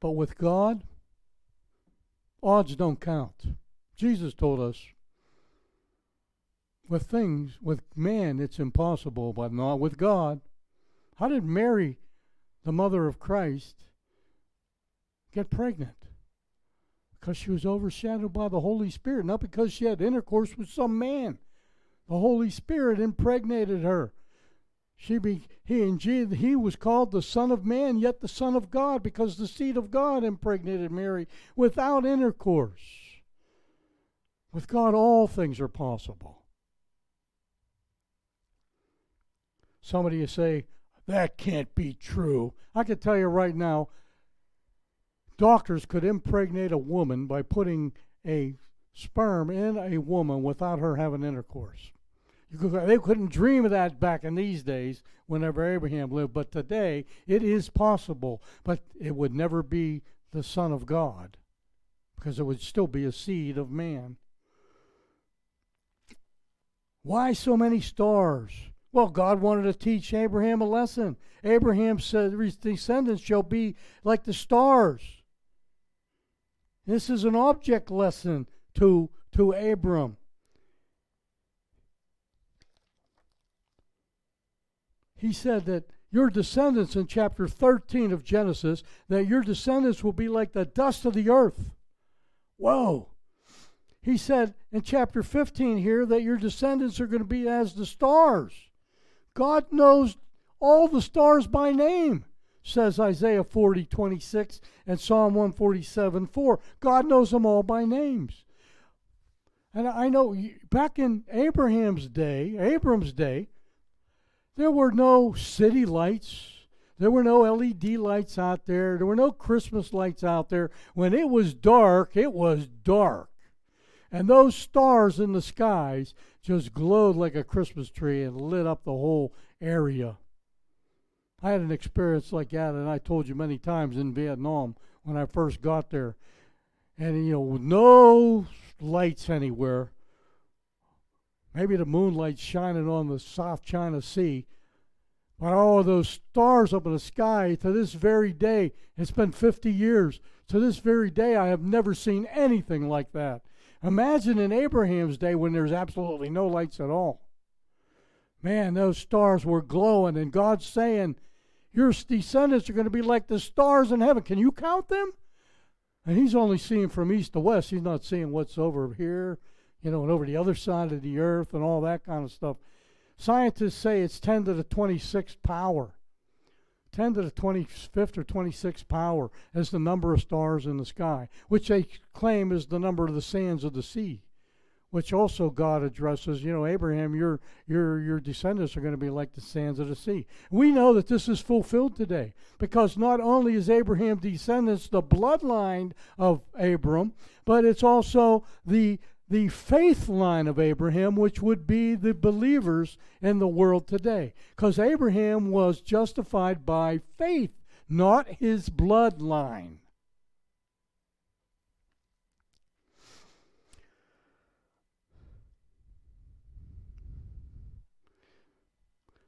[SPEAKER 1] But with God, odds don't count. Jesus told us with things, with man, it's impossible, but not with God. How did Mary, the mother of Christ, get pregnant? Because she was overshadowed by the Holy Spirit, not because she had intercourse with some man. The Holy Spirit impregnated her. She be, he and he was called the Son of Man, yet the Son of God, because the seed of God impregnated Mary without intercourse. With God, all things are possible. Somebody say, that can't be true. I can tell you right now, doctors could impregnate a woman by putting a sperm in a woman without her having intercourse. Could, they couldn't dream of that back in these days whenever Abraham lived, but today it is possible, but it would never be the Son of God because it would still be a seed of man. Why so many stars? Well, God wanted to teach Abraham a lesson. Abraham said descendants shall be like the stars. This is an object lesson to, to Abram. He said that your descendants in chapter 13 of Genesis, that your descendants will be like the dust of the earth. Whoa. He said in chapter 15 here that your descendants are going to be as the stars. God knows all the stars by name, says Isaiah 40, 26 and Psalm 147, 4. God knows them all by names. And I know back in Abraham's day, Abram's day, there were no city lights. There were no LED lights out there. There were no Christmas lights out there. When it was dark, it was dark. And those stars in the skies just glowed like a Christmas tree and lit up the whole area. I had an experience like that, and I told you many times in Vietnam when I first got there. And, you know, no lights anywhere maybe the moonlight shining on the South China Sea. But all those stars up in the sky to this very day, it's been 50 years. To this very day, I have never seen anything like that. Imagine in Abraham's day when there's absolutely no lights at all. Man, those stars were glowing, and God's saying, Your descendants are going to be like the stars in heaven. Can you count them? And he's only seeing from east to west. He's not seeing what's over here you know, and over the other side of the earth and all that kind of stuff. Scientists say it's 10 to the 26th power. 10 to the 25th or 26th power as the number of stars in the sky, which they claim is the number of the sands of the sea, which also God addresses. You know, Abraham, your your your descendants are going to be like the sands of the sea. We know that this is fulfilled today because not only is Abraham's descendants the bloodline of Abram, but it's also the the faith line of Abraham, which would be the believers in the world today. Because Abraham was justified by faith, not his bloodline.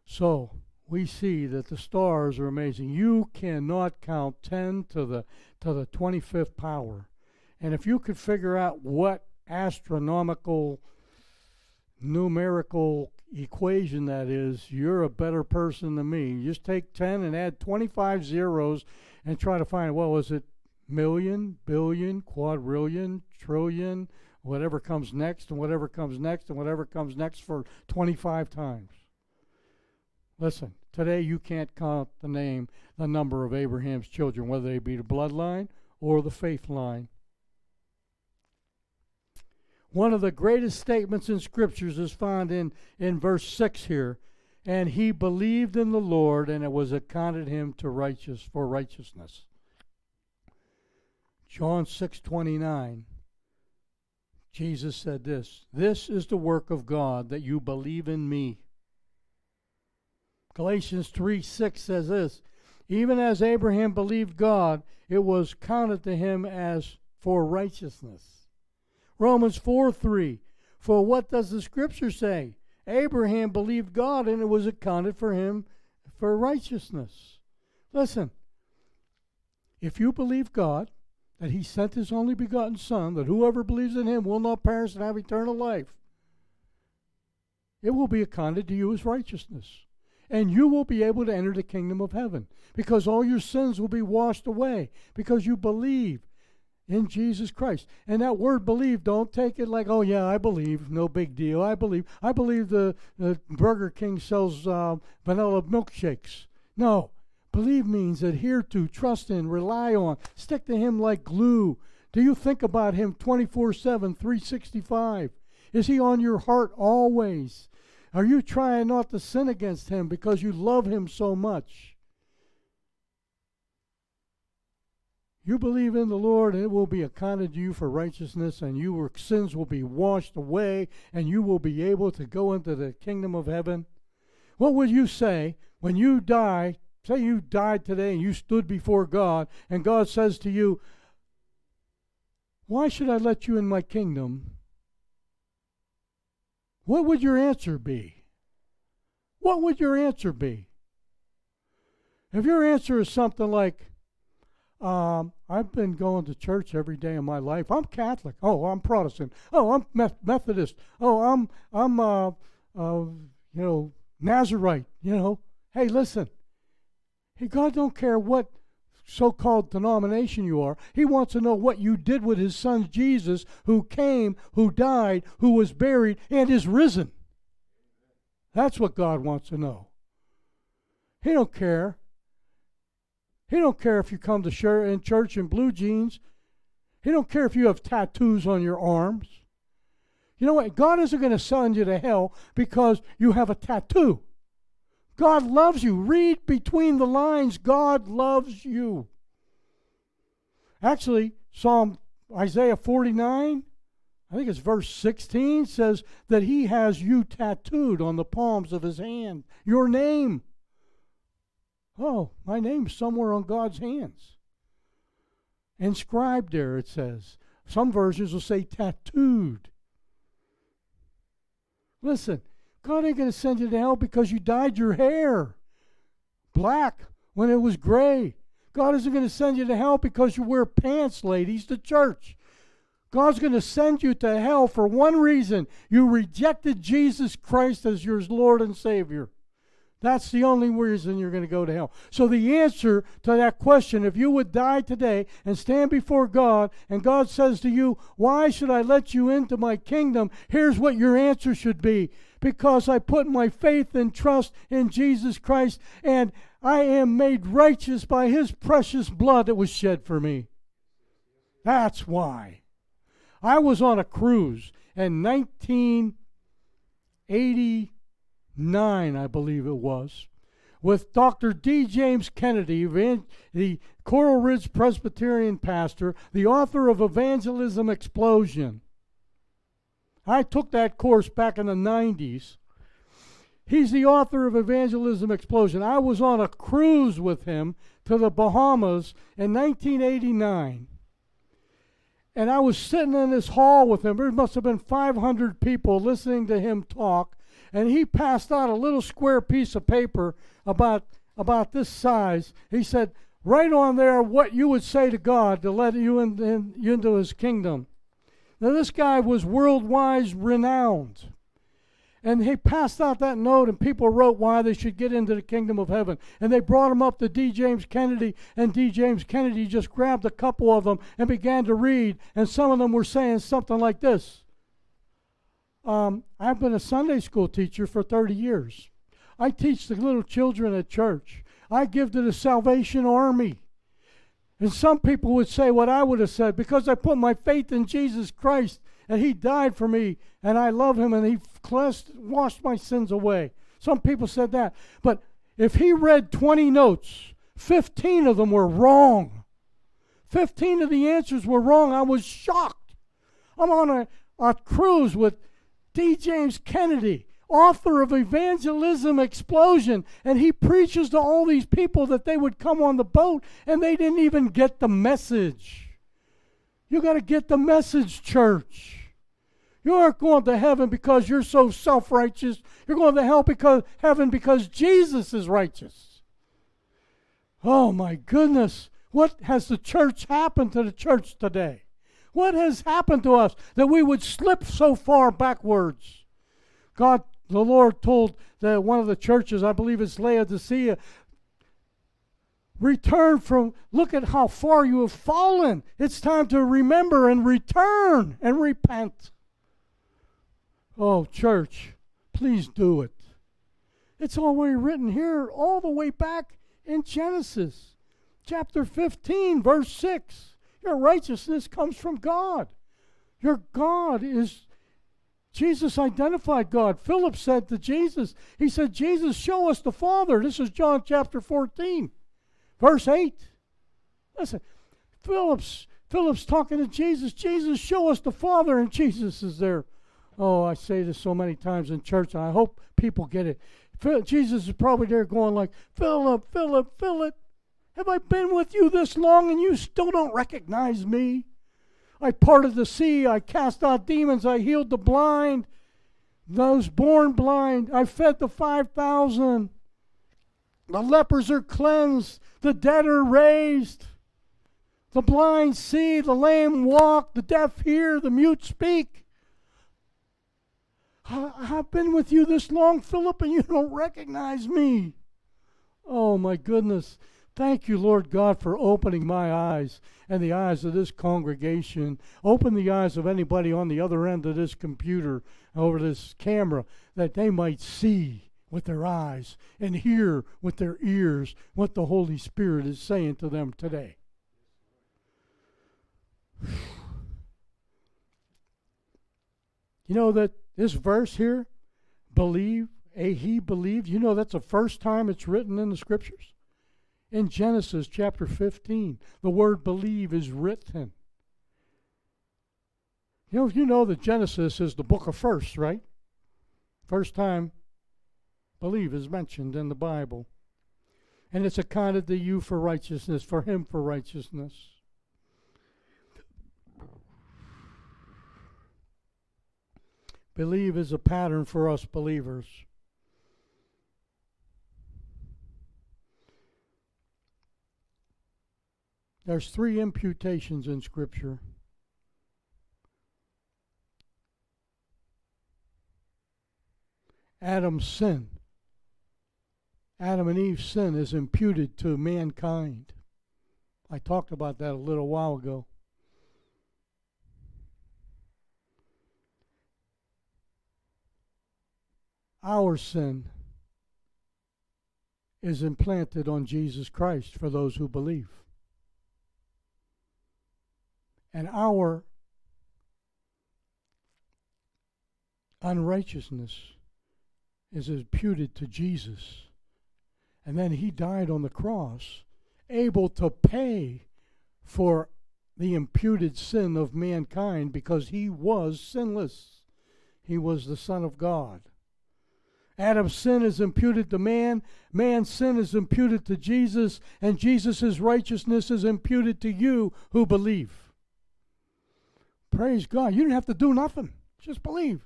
[SPEAKER 1] So we see that the stars are amazing. You cannot count 10 to the to the 25th power. And if you could figure out what astronomical numerical equation that is, you're a better person than me. Just take 10 and add 25 zeros and try to find, well, is it million, billion, quadrillion, trillion, whatever comes next, and whatever comes next, and whatever comes next for 25 times. Listen, today you can't count the name, the number of Abraham's children, whether they be the bloodline or the faith line. One of the greatest statements in scriptures is found in, in verse 6 here. And he believed in the Lord, and it was accounted him to righteous for righteousness. John 6:29 Jesus said this, "This is the work of God that you believe in me." Galatians 3 6 says this, "Even as Abraham believed God, it was counted to him as for righteousness." Romans 4 3. For what does the scripture say? Abraham believed God and it was accounted for him for righteousness. Listen, if you believe God, that he sent his only begotten Son, that whoever believes in him will not perish and have eternal life, it will be accounted to you as righteousness. And you will be able to enter the kingdom of heaven because all your sins will be washed away because you believe in Jesus Christ. And that word believe, don't take it like, oh, yeah, I believe, no big deal. I believe. I believe the, the Burger King sells uh, vanilla milkshakes. No. Believe means adhere to, trust in, rely on, stick to Him like glue. Do you think about Him 24 7, 365? Is He on your heart always? Are you trying not to sin against Him because you love Him so much? You believe in the Lord, and it will be accounted to you for righteousness, and your sins will be washed away, and you will be able to go into the kingdom of heaven. What would you say when you die? Say you died today and you stood before God, and God says to you, Why should I let you in my kingdom? What would your answer be? What would your answer be? If your answer is something like, um, I've been going to church every day of my life. I'm Catholic. Oh, I'm Protestant. Oh, I'm Methodist. Oh, I'm I'm uh, uh, you know Nazarite. You know. Hey, listen. Hey, God don't care what so-called denomination you are. He wants to know what you did with His Son Jesus, who came, who died, who was buried, and is risen. That's what God wants to know. He don't care he don't care if you come to church in blue jeans. He don't care if you have tattoos on your arms. You know what? God isn't going to send you to hell because you have a tattoo. God loves you. Read between the lines. God loves you. Actually, Psalm Isaiah 49, I think it's verse 16, says that he has you tattooed on the palms of his hand. Your name. Oh, my name's somewhere on God's hands. Inscribed there, it says. Some versions will say tattooed. Listen, God ain't going to send you to hell because you dyed your hair black when it was gray. God isn't going to send you to hell because you wear pants, ladies, to church. God's going to send you to hell for one reason you rejected Jesus Christ as your Lord and Savior. That's the only reason you're going to go to hell. So, the answer to that question, if you would die today and stand before God, and God says to you, Why should I let you into my kingdom? Here's what your answer should be Because I put my faith and trust in Jesus Christ, and I am made righteous by his precious blood that was shed for me. That's why. I was on a cruise in 1980 nine, I believe it was, with Dr. D. James Kennedy, the Coral Ridge Presbyterian pastor, the author of Evangelism Explosion. I took that course back in the 90s. He's the author of Evangelism Explosion. I was on a cruise with him to the Bahamas in 1989. And I was sitting in this hall with him. There must have been 500 people listening to him talk and he passed out a little square piece of paper about about this size. He said, "Write on there what you would say to God to let you in, in, into His kingdom." Now this guy was worldwide renowned. And he passed out that note, and people wrote why they should get into the kingdom of heaven. And they brought him up to D. James Kennedy, and D. James Kennedy just grabbed a couple of them and began to read. And some of them were saying something like this um, I've been a Sunday school teacher for 30 years. I teach the little children at church. I give to the Salvation Army. And some people would say what I would have said because I put my faith in Jesus Christ and He died for me and I love Him and He cleansed, washed my sins away. Some people said that. But if He read 20 notes, 15 of them were wrong. 15 of the answers were wrong. I was shocked. I'm on a, a cruise with D. James Kennedy author of Evangelism Explosion, and he preaches to all these people that they would come on the boat, and they didn't even get the message. You got to get the message, church. You aren't going to heaven because you're so self righteous. You're going to hell because heaven because Jesus is righteous. Oh my goodness. What has the church happened to the church today? What has happened to us that we would slip so far backwards? God the Lord told the, one of the churches, I believe it's Laodicea, return from, look at how far you have fallen. It's time to remember and return and repent. Oh, church, please do it. It's already written here all the way back in Genesis chapter 15, verse 6. Your righteousness comes from God. Your God is Jesus identified God. Philip said to Jesus, He said, Jesus, show us the Father. This is John chapter 14, verse 8. Listen, Philip's Philip's talking to Jesus. Jesus, show us the Father, and Jesus is there. Oh, I say this so many times in church, and I hope people get it. Jesus is probably there going like, Philip, Philip, Philip, have I been with you this long and you still don't recognize me? I parted the sea. I cast out demons. I healed the blind, those born blind. I fed the 5,000. The lepers are cleansed. The dead are raised. The blind see. The lame walk. The deaf hear. The mute speak. I've been with you this long, Philip, and you don't recognize me. Oh, my goodness. Thank you, Lord God, for opening my eyes and the eyes of this congregation. Open the eyes of anybody on the other end of this computer, over this camera, that they might see with their eyes and hear with their ears what the Holy Spirit is saying to them today. You know that this verse here, believe, a he believed, you know that's the first time it's written in the scriptures? In Genesis chapter 15. The word believe is written. You know, you know that Genesis is the book of firsts, right? First time believe is mentioned in the Bible. And it's accounted to you for righteousness, for him for righteousness. Believe is a pattern for us believers. There's three imputations in Scripture. Adam's sin. Adam and Eve's sin is imputed to mankind. I talked about that a little while ago. Our sin is implanted on Jesus Christ for those who believe and our unrighteousness is imputed to Jesus. And then he died on the cross, able to pay for the imputed sin of mankind because he was sinless. He was the Son of God. Adam's sin is imputed to man, man's sin is imputed to Jesus, and Jesus' righteousness is imputed to you who believe. Praise God. You didn't have to do nothing. Just believe.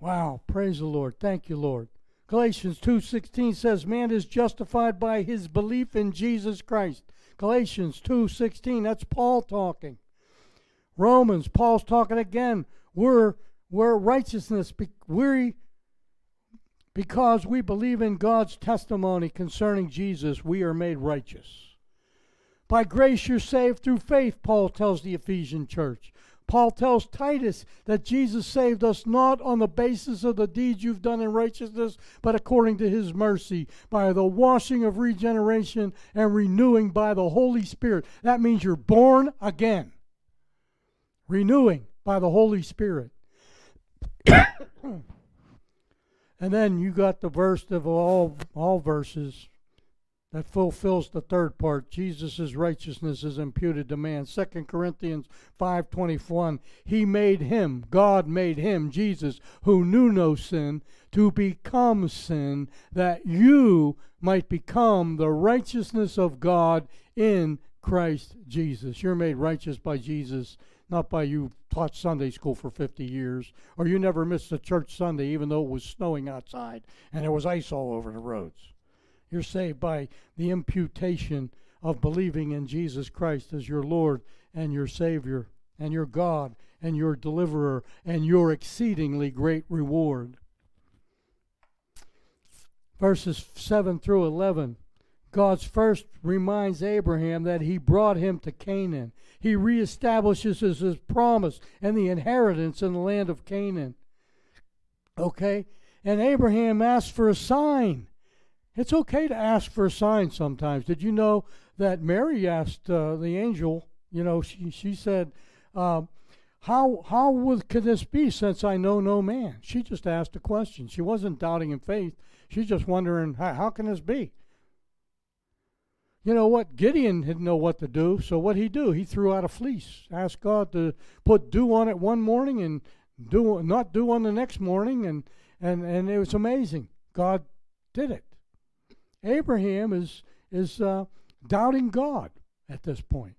[SPEAKER 1] Wow, praise the Lord. Thank you, Lord. Galatians 2:16 says man is justified by his belief in Jesus Christ. Galatians 2:16, that's Paul talking. Romans, Paul's talking again. We're we're righteousness we because we believe in God's testimony concerning Jesus, we are made righteous. By grace you're saved through faith, Paul tells the Ephesian church. Paul tells Titus that Jesus saved us not on the basis of the deeds you've done in righteousness, but according to his mercy, by the washing of regeneration and renewing by the Holy Spirit. That means you're born again. Renewing by the Holy Spirit. and then you got the verse of all all verses that fulfills the third part. Jesus' righteousness is imputed to man. 2 corinthians 5.21 he made him god made him jesus who knew no sin to become sin that you might become the righteousness of god in christ jesus. You're made righteous by jesus not by you taught sunday school for 50 years or you never missed a church sunday even though it was snowing outside and there was ice all over the roads you're saved by the imputation of believing in Jesus Christ as your Lord and your Savior and your God and your deliverer and your exceedingly great reward. Verses 7 through 11. God's first reminds Abraham that he brought him to Canaan. He reestablishes his promise and the inheritance in the land of Canaan. Okay? And Abraham asks for a sign. It's okay to ask for a sign sometimes. Did you know that Mary asked uh, the angel, you know, she, she said, uh, how, how would, could this be since I know no man? She just asked a question. She wasn't doubting in faith. She's just wondering, how, how can this be? You know what? Gideon didn't know what to do, so what he do? He threw out a fleece, asked God to put dew on it one morning and do not dew on the next morning, and and and it was amazing. God did it. Abraham is, is uh, doubting God at this point.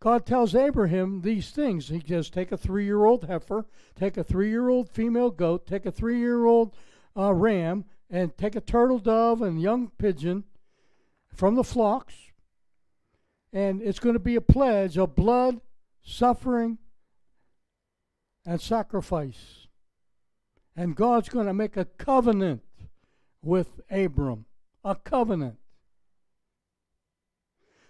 [SPEAKER 1] God tells Abraham these things. He says, Take a three year old heifer, take a three year old female goat, take a three year old uh, ram, and take a turtle dove and young pigeon from the flocks. And it's going to be a pledge of blood, suffering, and sacrifice. And God's going to make a covenant with Abram a covenant.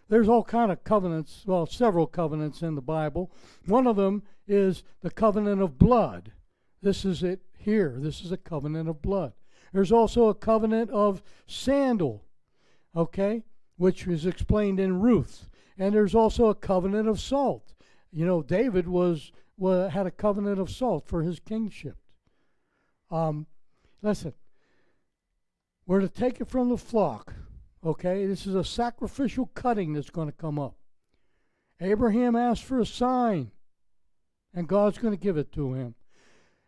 [SPEAKER 1] There's all kind of covenants, well, several covenants in the Bible. One of them is the covenant of blood. This is it here. This is a covenant of blood. There's also a covenant of sandal, okay, which is explained in Ruth. And there's also a covenant of salt. You know, David was, was had a covenant of salt for his kingship. Um, listen, we're to take it from the flock. Okay, this is a sacrificial cutting that's going to come up. Abraham asked for a sign, and God's going to give it to him.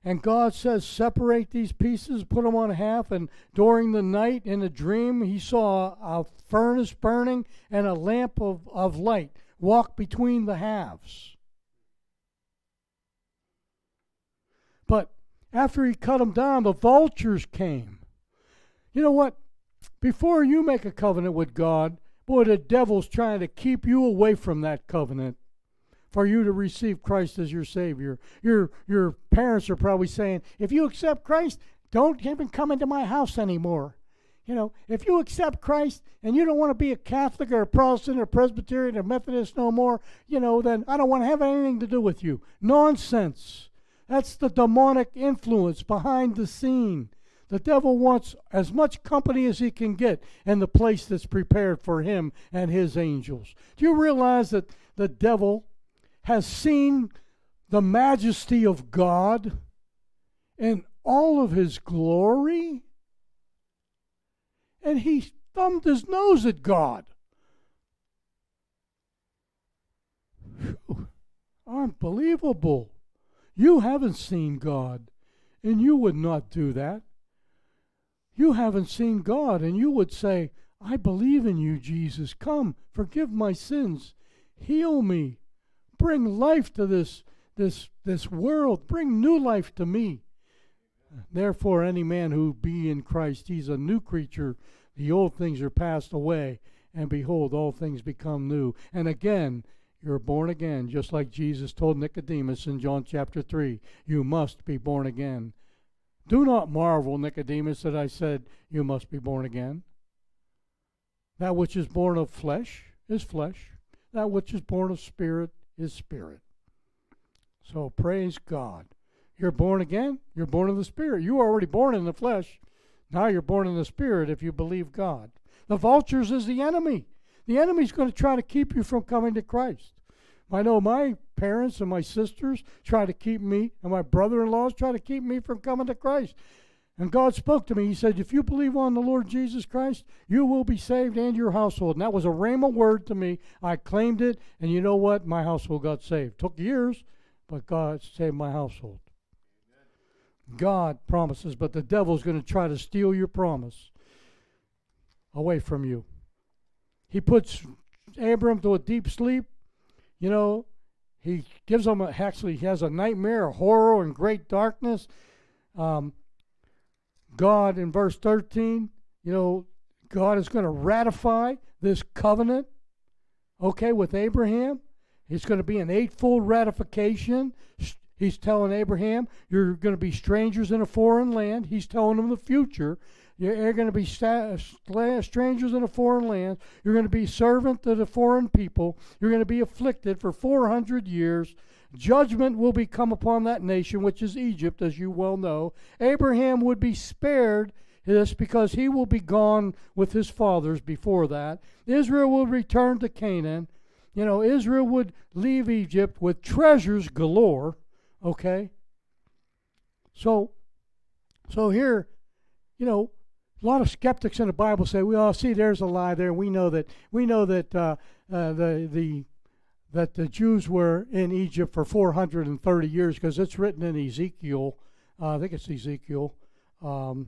[SPEAKER 1] And God says, Separate these pieces, put them on half. And during the night, in a dream, he saw a furnace burning and a lamp of, of light walk between the halves. But after he cut them down, the vultures came you know what? Before you make a covenant with God, boy, the devil's trying to keep you away from that covenant for you to receive Christ as your Savior. Your, your parents are probably saying, if you accept Christ, don't even come into my house anymore. You know, if you accept Christ and you don't want to be a Catholic or a Protestant or Presbyterian or Methodist no more, you know, then I don't want to have anything to do with you. Nonsense. That's the demonic influence behind the scene. The devil wants as much company as he can get in the place that's prepared for him and his angels. Do you realize that the devil has seen the majesty of God in all of his glory? And he thumbed his nose at God. Whew. Unbelievable. You haven't seen God, and you would not do that. You haven't seen God, and you would say, I believe in you, Jesus. Come, forgive my sins, heal me, bring life to this, this, this world, bring new life to me. Therefore, any man who be in Christ, he's a new creature. The old things are passed away, and behold, all things become new. And again, you're born again, just like Jesus told Nicodemus in John chapter 3. You must be born again. Do not marvel, Nicodemus, that I said, You must be born again. That which is born of flesh is flesh, that which is born of spirit is spirit. So praise God. You're born again. You're born of the Spirit. You were already born in the flesh. Now you're born in the Spirit if you believe God. The vultures is the enemy. The enemy's going to try to keep you from coming to Christ. I know my parents and my sisters try to keep me, and my brother in laws try to keep me from coming to Christ. And God spoke to me. He said, If you believe on the Lord Jesus Christ, you will be saved and your household. And that was a rhema word to me. I claimed it, and you know what? My household got saved. Took years, but God saved my household. God promises, but the devil's going to try to steal your promise away from you. He puts Abram to a deep sleep. You know, he gives him a, actually, he has a nightmare, a horror, and great darkness. Um, God, in verse 13, you know, God is going to ratify this covenant, okay, with Abraham. It's going to be an eightfold ratification. He's telling Abraham, you're going to be strangers in a foreign land. He's telling him the future. You're going to be strangers in a foreign land. You're going to be servant to the foreign people. You're going to be afflicted for 400 years. Judgment will be come upon that nation, which is Egypt, as you well know. Abraham would be spared this because he will be gone with his fathers before that. Israel will return to Canaan. You know, Israel would leave Egypt with treasures galore Okay? So, so here, you know, a lot of skeptics in the Bible say, "Well, see, there's a lie there. We know that. We know that uh, uh, the the that the Jews were in Egypt for 430 years because it's written in Ezekiel. Uh, I think it's Ezekiel. Um,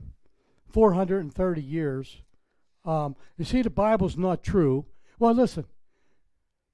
[SPEAKER 1] 430 years. Um, you see, the Bible's not true. Well, listen.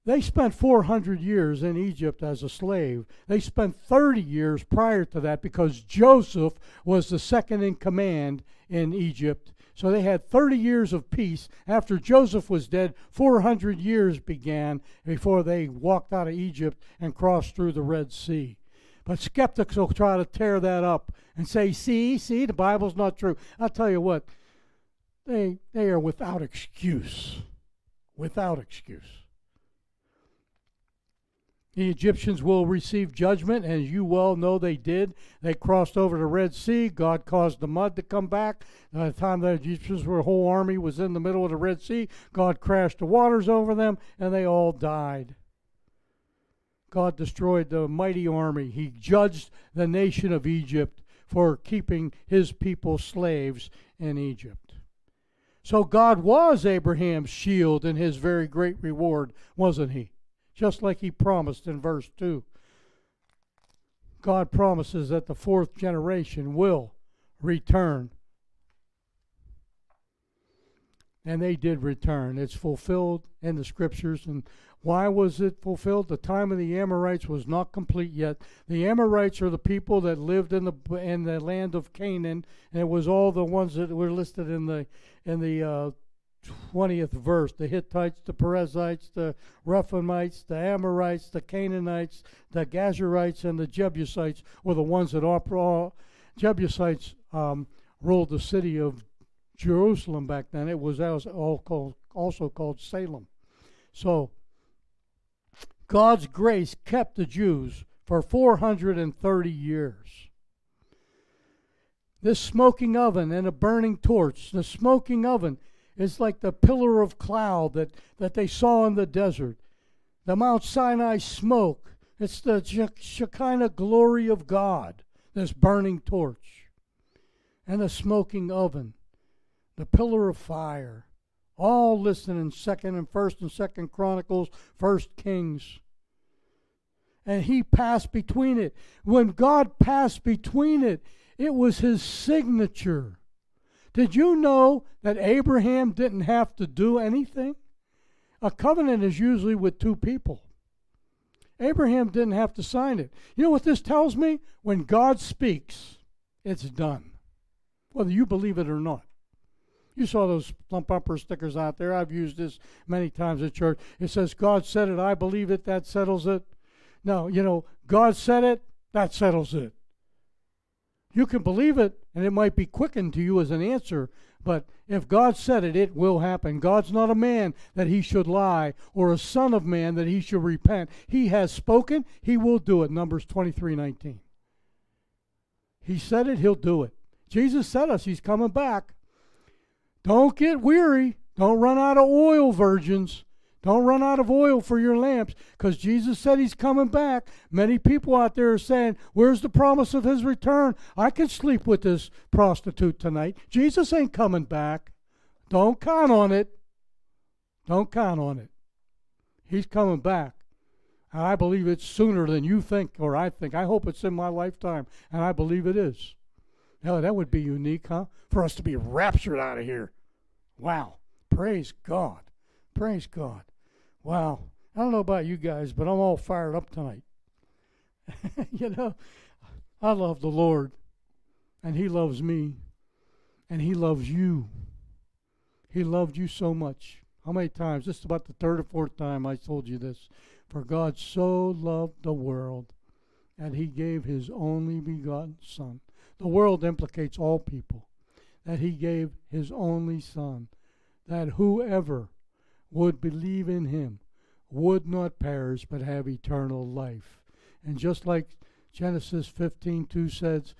[SPEAKER 1] They spent 400 years in Egypt as a slave. They spent 30 years prior to that because Joseph was the second in command in Egypt. So they had 30 years of peace. After Joseph was dead, 400 years began before they walked out of Egypt and crossed through the Red Sea. But skeptics will try to tear that up and say, see, see, the Bible's not true. I'll tell you what, they, they are without excuse. Without excuse. The Egyptians will receive judgment, and you well know they did. They crossed over the Red Sea. God caused the mud to come back. By the time the Egyptians were, whole army was in the middle of the Red Sea, God crashed the waters over them, and they all died. God destroyed the mighty army. He judged the nation of Egypt for keeping his people slaves in Egypt. So God was Abraham's shield and his very great reward, wasn't he? Just like he promised in verse 2. God promises that the fourth generation will return. And they did return. It's fulfilled in the scriptures. And why was it fulfilled? The time of the Amorites was not complete yet. The Amorites are the people that lived in the in the land of Canaan, and it was all the ones that were listed in the in the uh, 20th verse the Hittites, the Perizzites, the Rephaites, the Amorites, the Canaanites, the Gazurites, and the Jebusites were the ones that all, Jebusites um, ruled the city of Jerusalem back then. It was all called, also called Salem. So God's grace kept the Jews for 430 years. This smoking oven and a burning torch, the smoking oven is like the pillar of cloud that, that they saw in the desert. The Mount Sinai smoke. It's the Shekinah glory of God, this burning torch. And the smoking oven, the pillar of fire. All listed in second and first and second Chronicles, first Kings. And he passed between it. When God passed between it, it was his signature. Did you know that Abraham didn't have to do anything? A covenant is usually with two people. Abraham didn't have to sign it. You know what this tells me? When God speaks, it's done, whether you believe it or not. You saw those plump bumper stickers out there. I've used this many times at church. It says, God said it, I believe it, that settles it. No, you know, God said it, that settles it. You can believe it, and it might be quickened to you as an answer, but if God said it, it will happen. God's not a man that he should lie, or a son of man that he should repent. He has spoken, he will do it. Numbers 23 19. He said it, he'll do it. Jesus said us, he's coming back. Don't get weary. Don't run out of oil, virgins. Don't run out of oil for your lamps because Jesus said he's coming back. Many people out there are saying, Where's the promise of his return? I can sleep with this prostitute tonight. Jesus ain't coming back. Don't count on it. Don't count on it. He's coming back. And I believe it's sooner than you think or I think. I hope it's in my lifetime, and I believe it is. Now, that would be unique, huh? For us to be raptured out of here. Wow. Praise God. Praise God. Wow. I don't know about you guys, but I'm all fired up tonight. you know, I love the Lord, and He loves me, and He loves you. He loved you so much. How many times? Just about the third or fourth time I told you this. For God so loved the world that He gave His only begotten Son. The world implicates all people. That He gave His only Son that whoever would believe in him would not perish but have eternal life. And just like Genesis 15:2 says,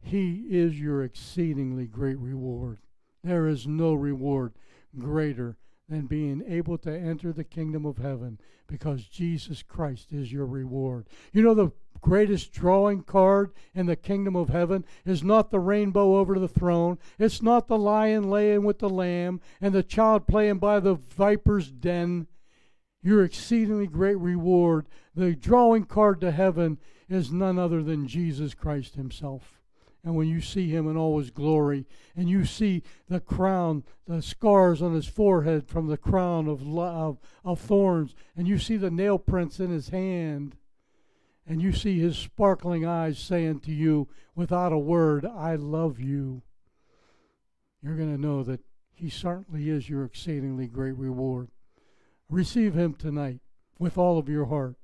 [SPEAKER 1] he is your exceedingly great reward. There is no reward greater than being able to enter the kingdom of heaven because Jesus Christ is your reward. You know the greatest drawing card in the kingdom of heaven is not the rainbow over the throne. It's not the lion laying with the lamb and the child playing by the viper's den. Your exceedingly great reward, the drawing card to heaven, is none other than Jesus Christ Himself. And when you see Him in all His glory, and you see the crown, the scars on His forehead from the crown of, of, of thorns, and you see the nail prints in His hand, and you see his sparkling eyes saying to you without a word, I love you, you're going to know that he certainly is your exceedingly great reward. Receive him tonight with all of your heart,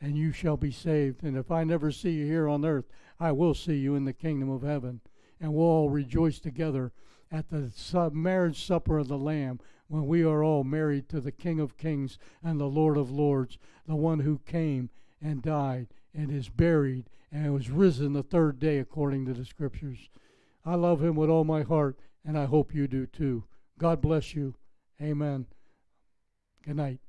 [SPEAKER 1] and you shall be saved. And if I never see you here on earth, I will see you in the kingdom of heaven, and we'll all rejoice together at the marriage supper of the Lamb when we are all married to the King of Kings and the Lord of Lords, the one who came and died and is buried and was risen the third day according to the scriptures. I love him with all my heart, and I hope you do too. God bless you. Amen. Good night.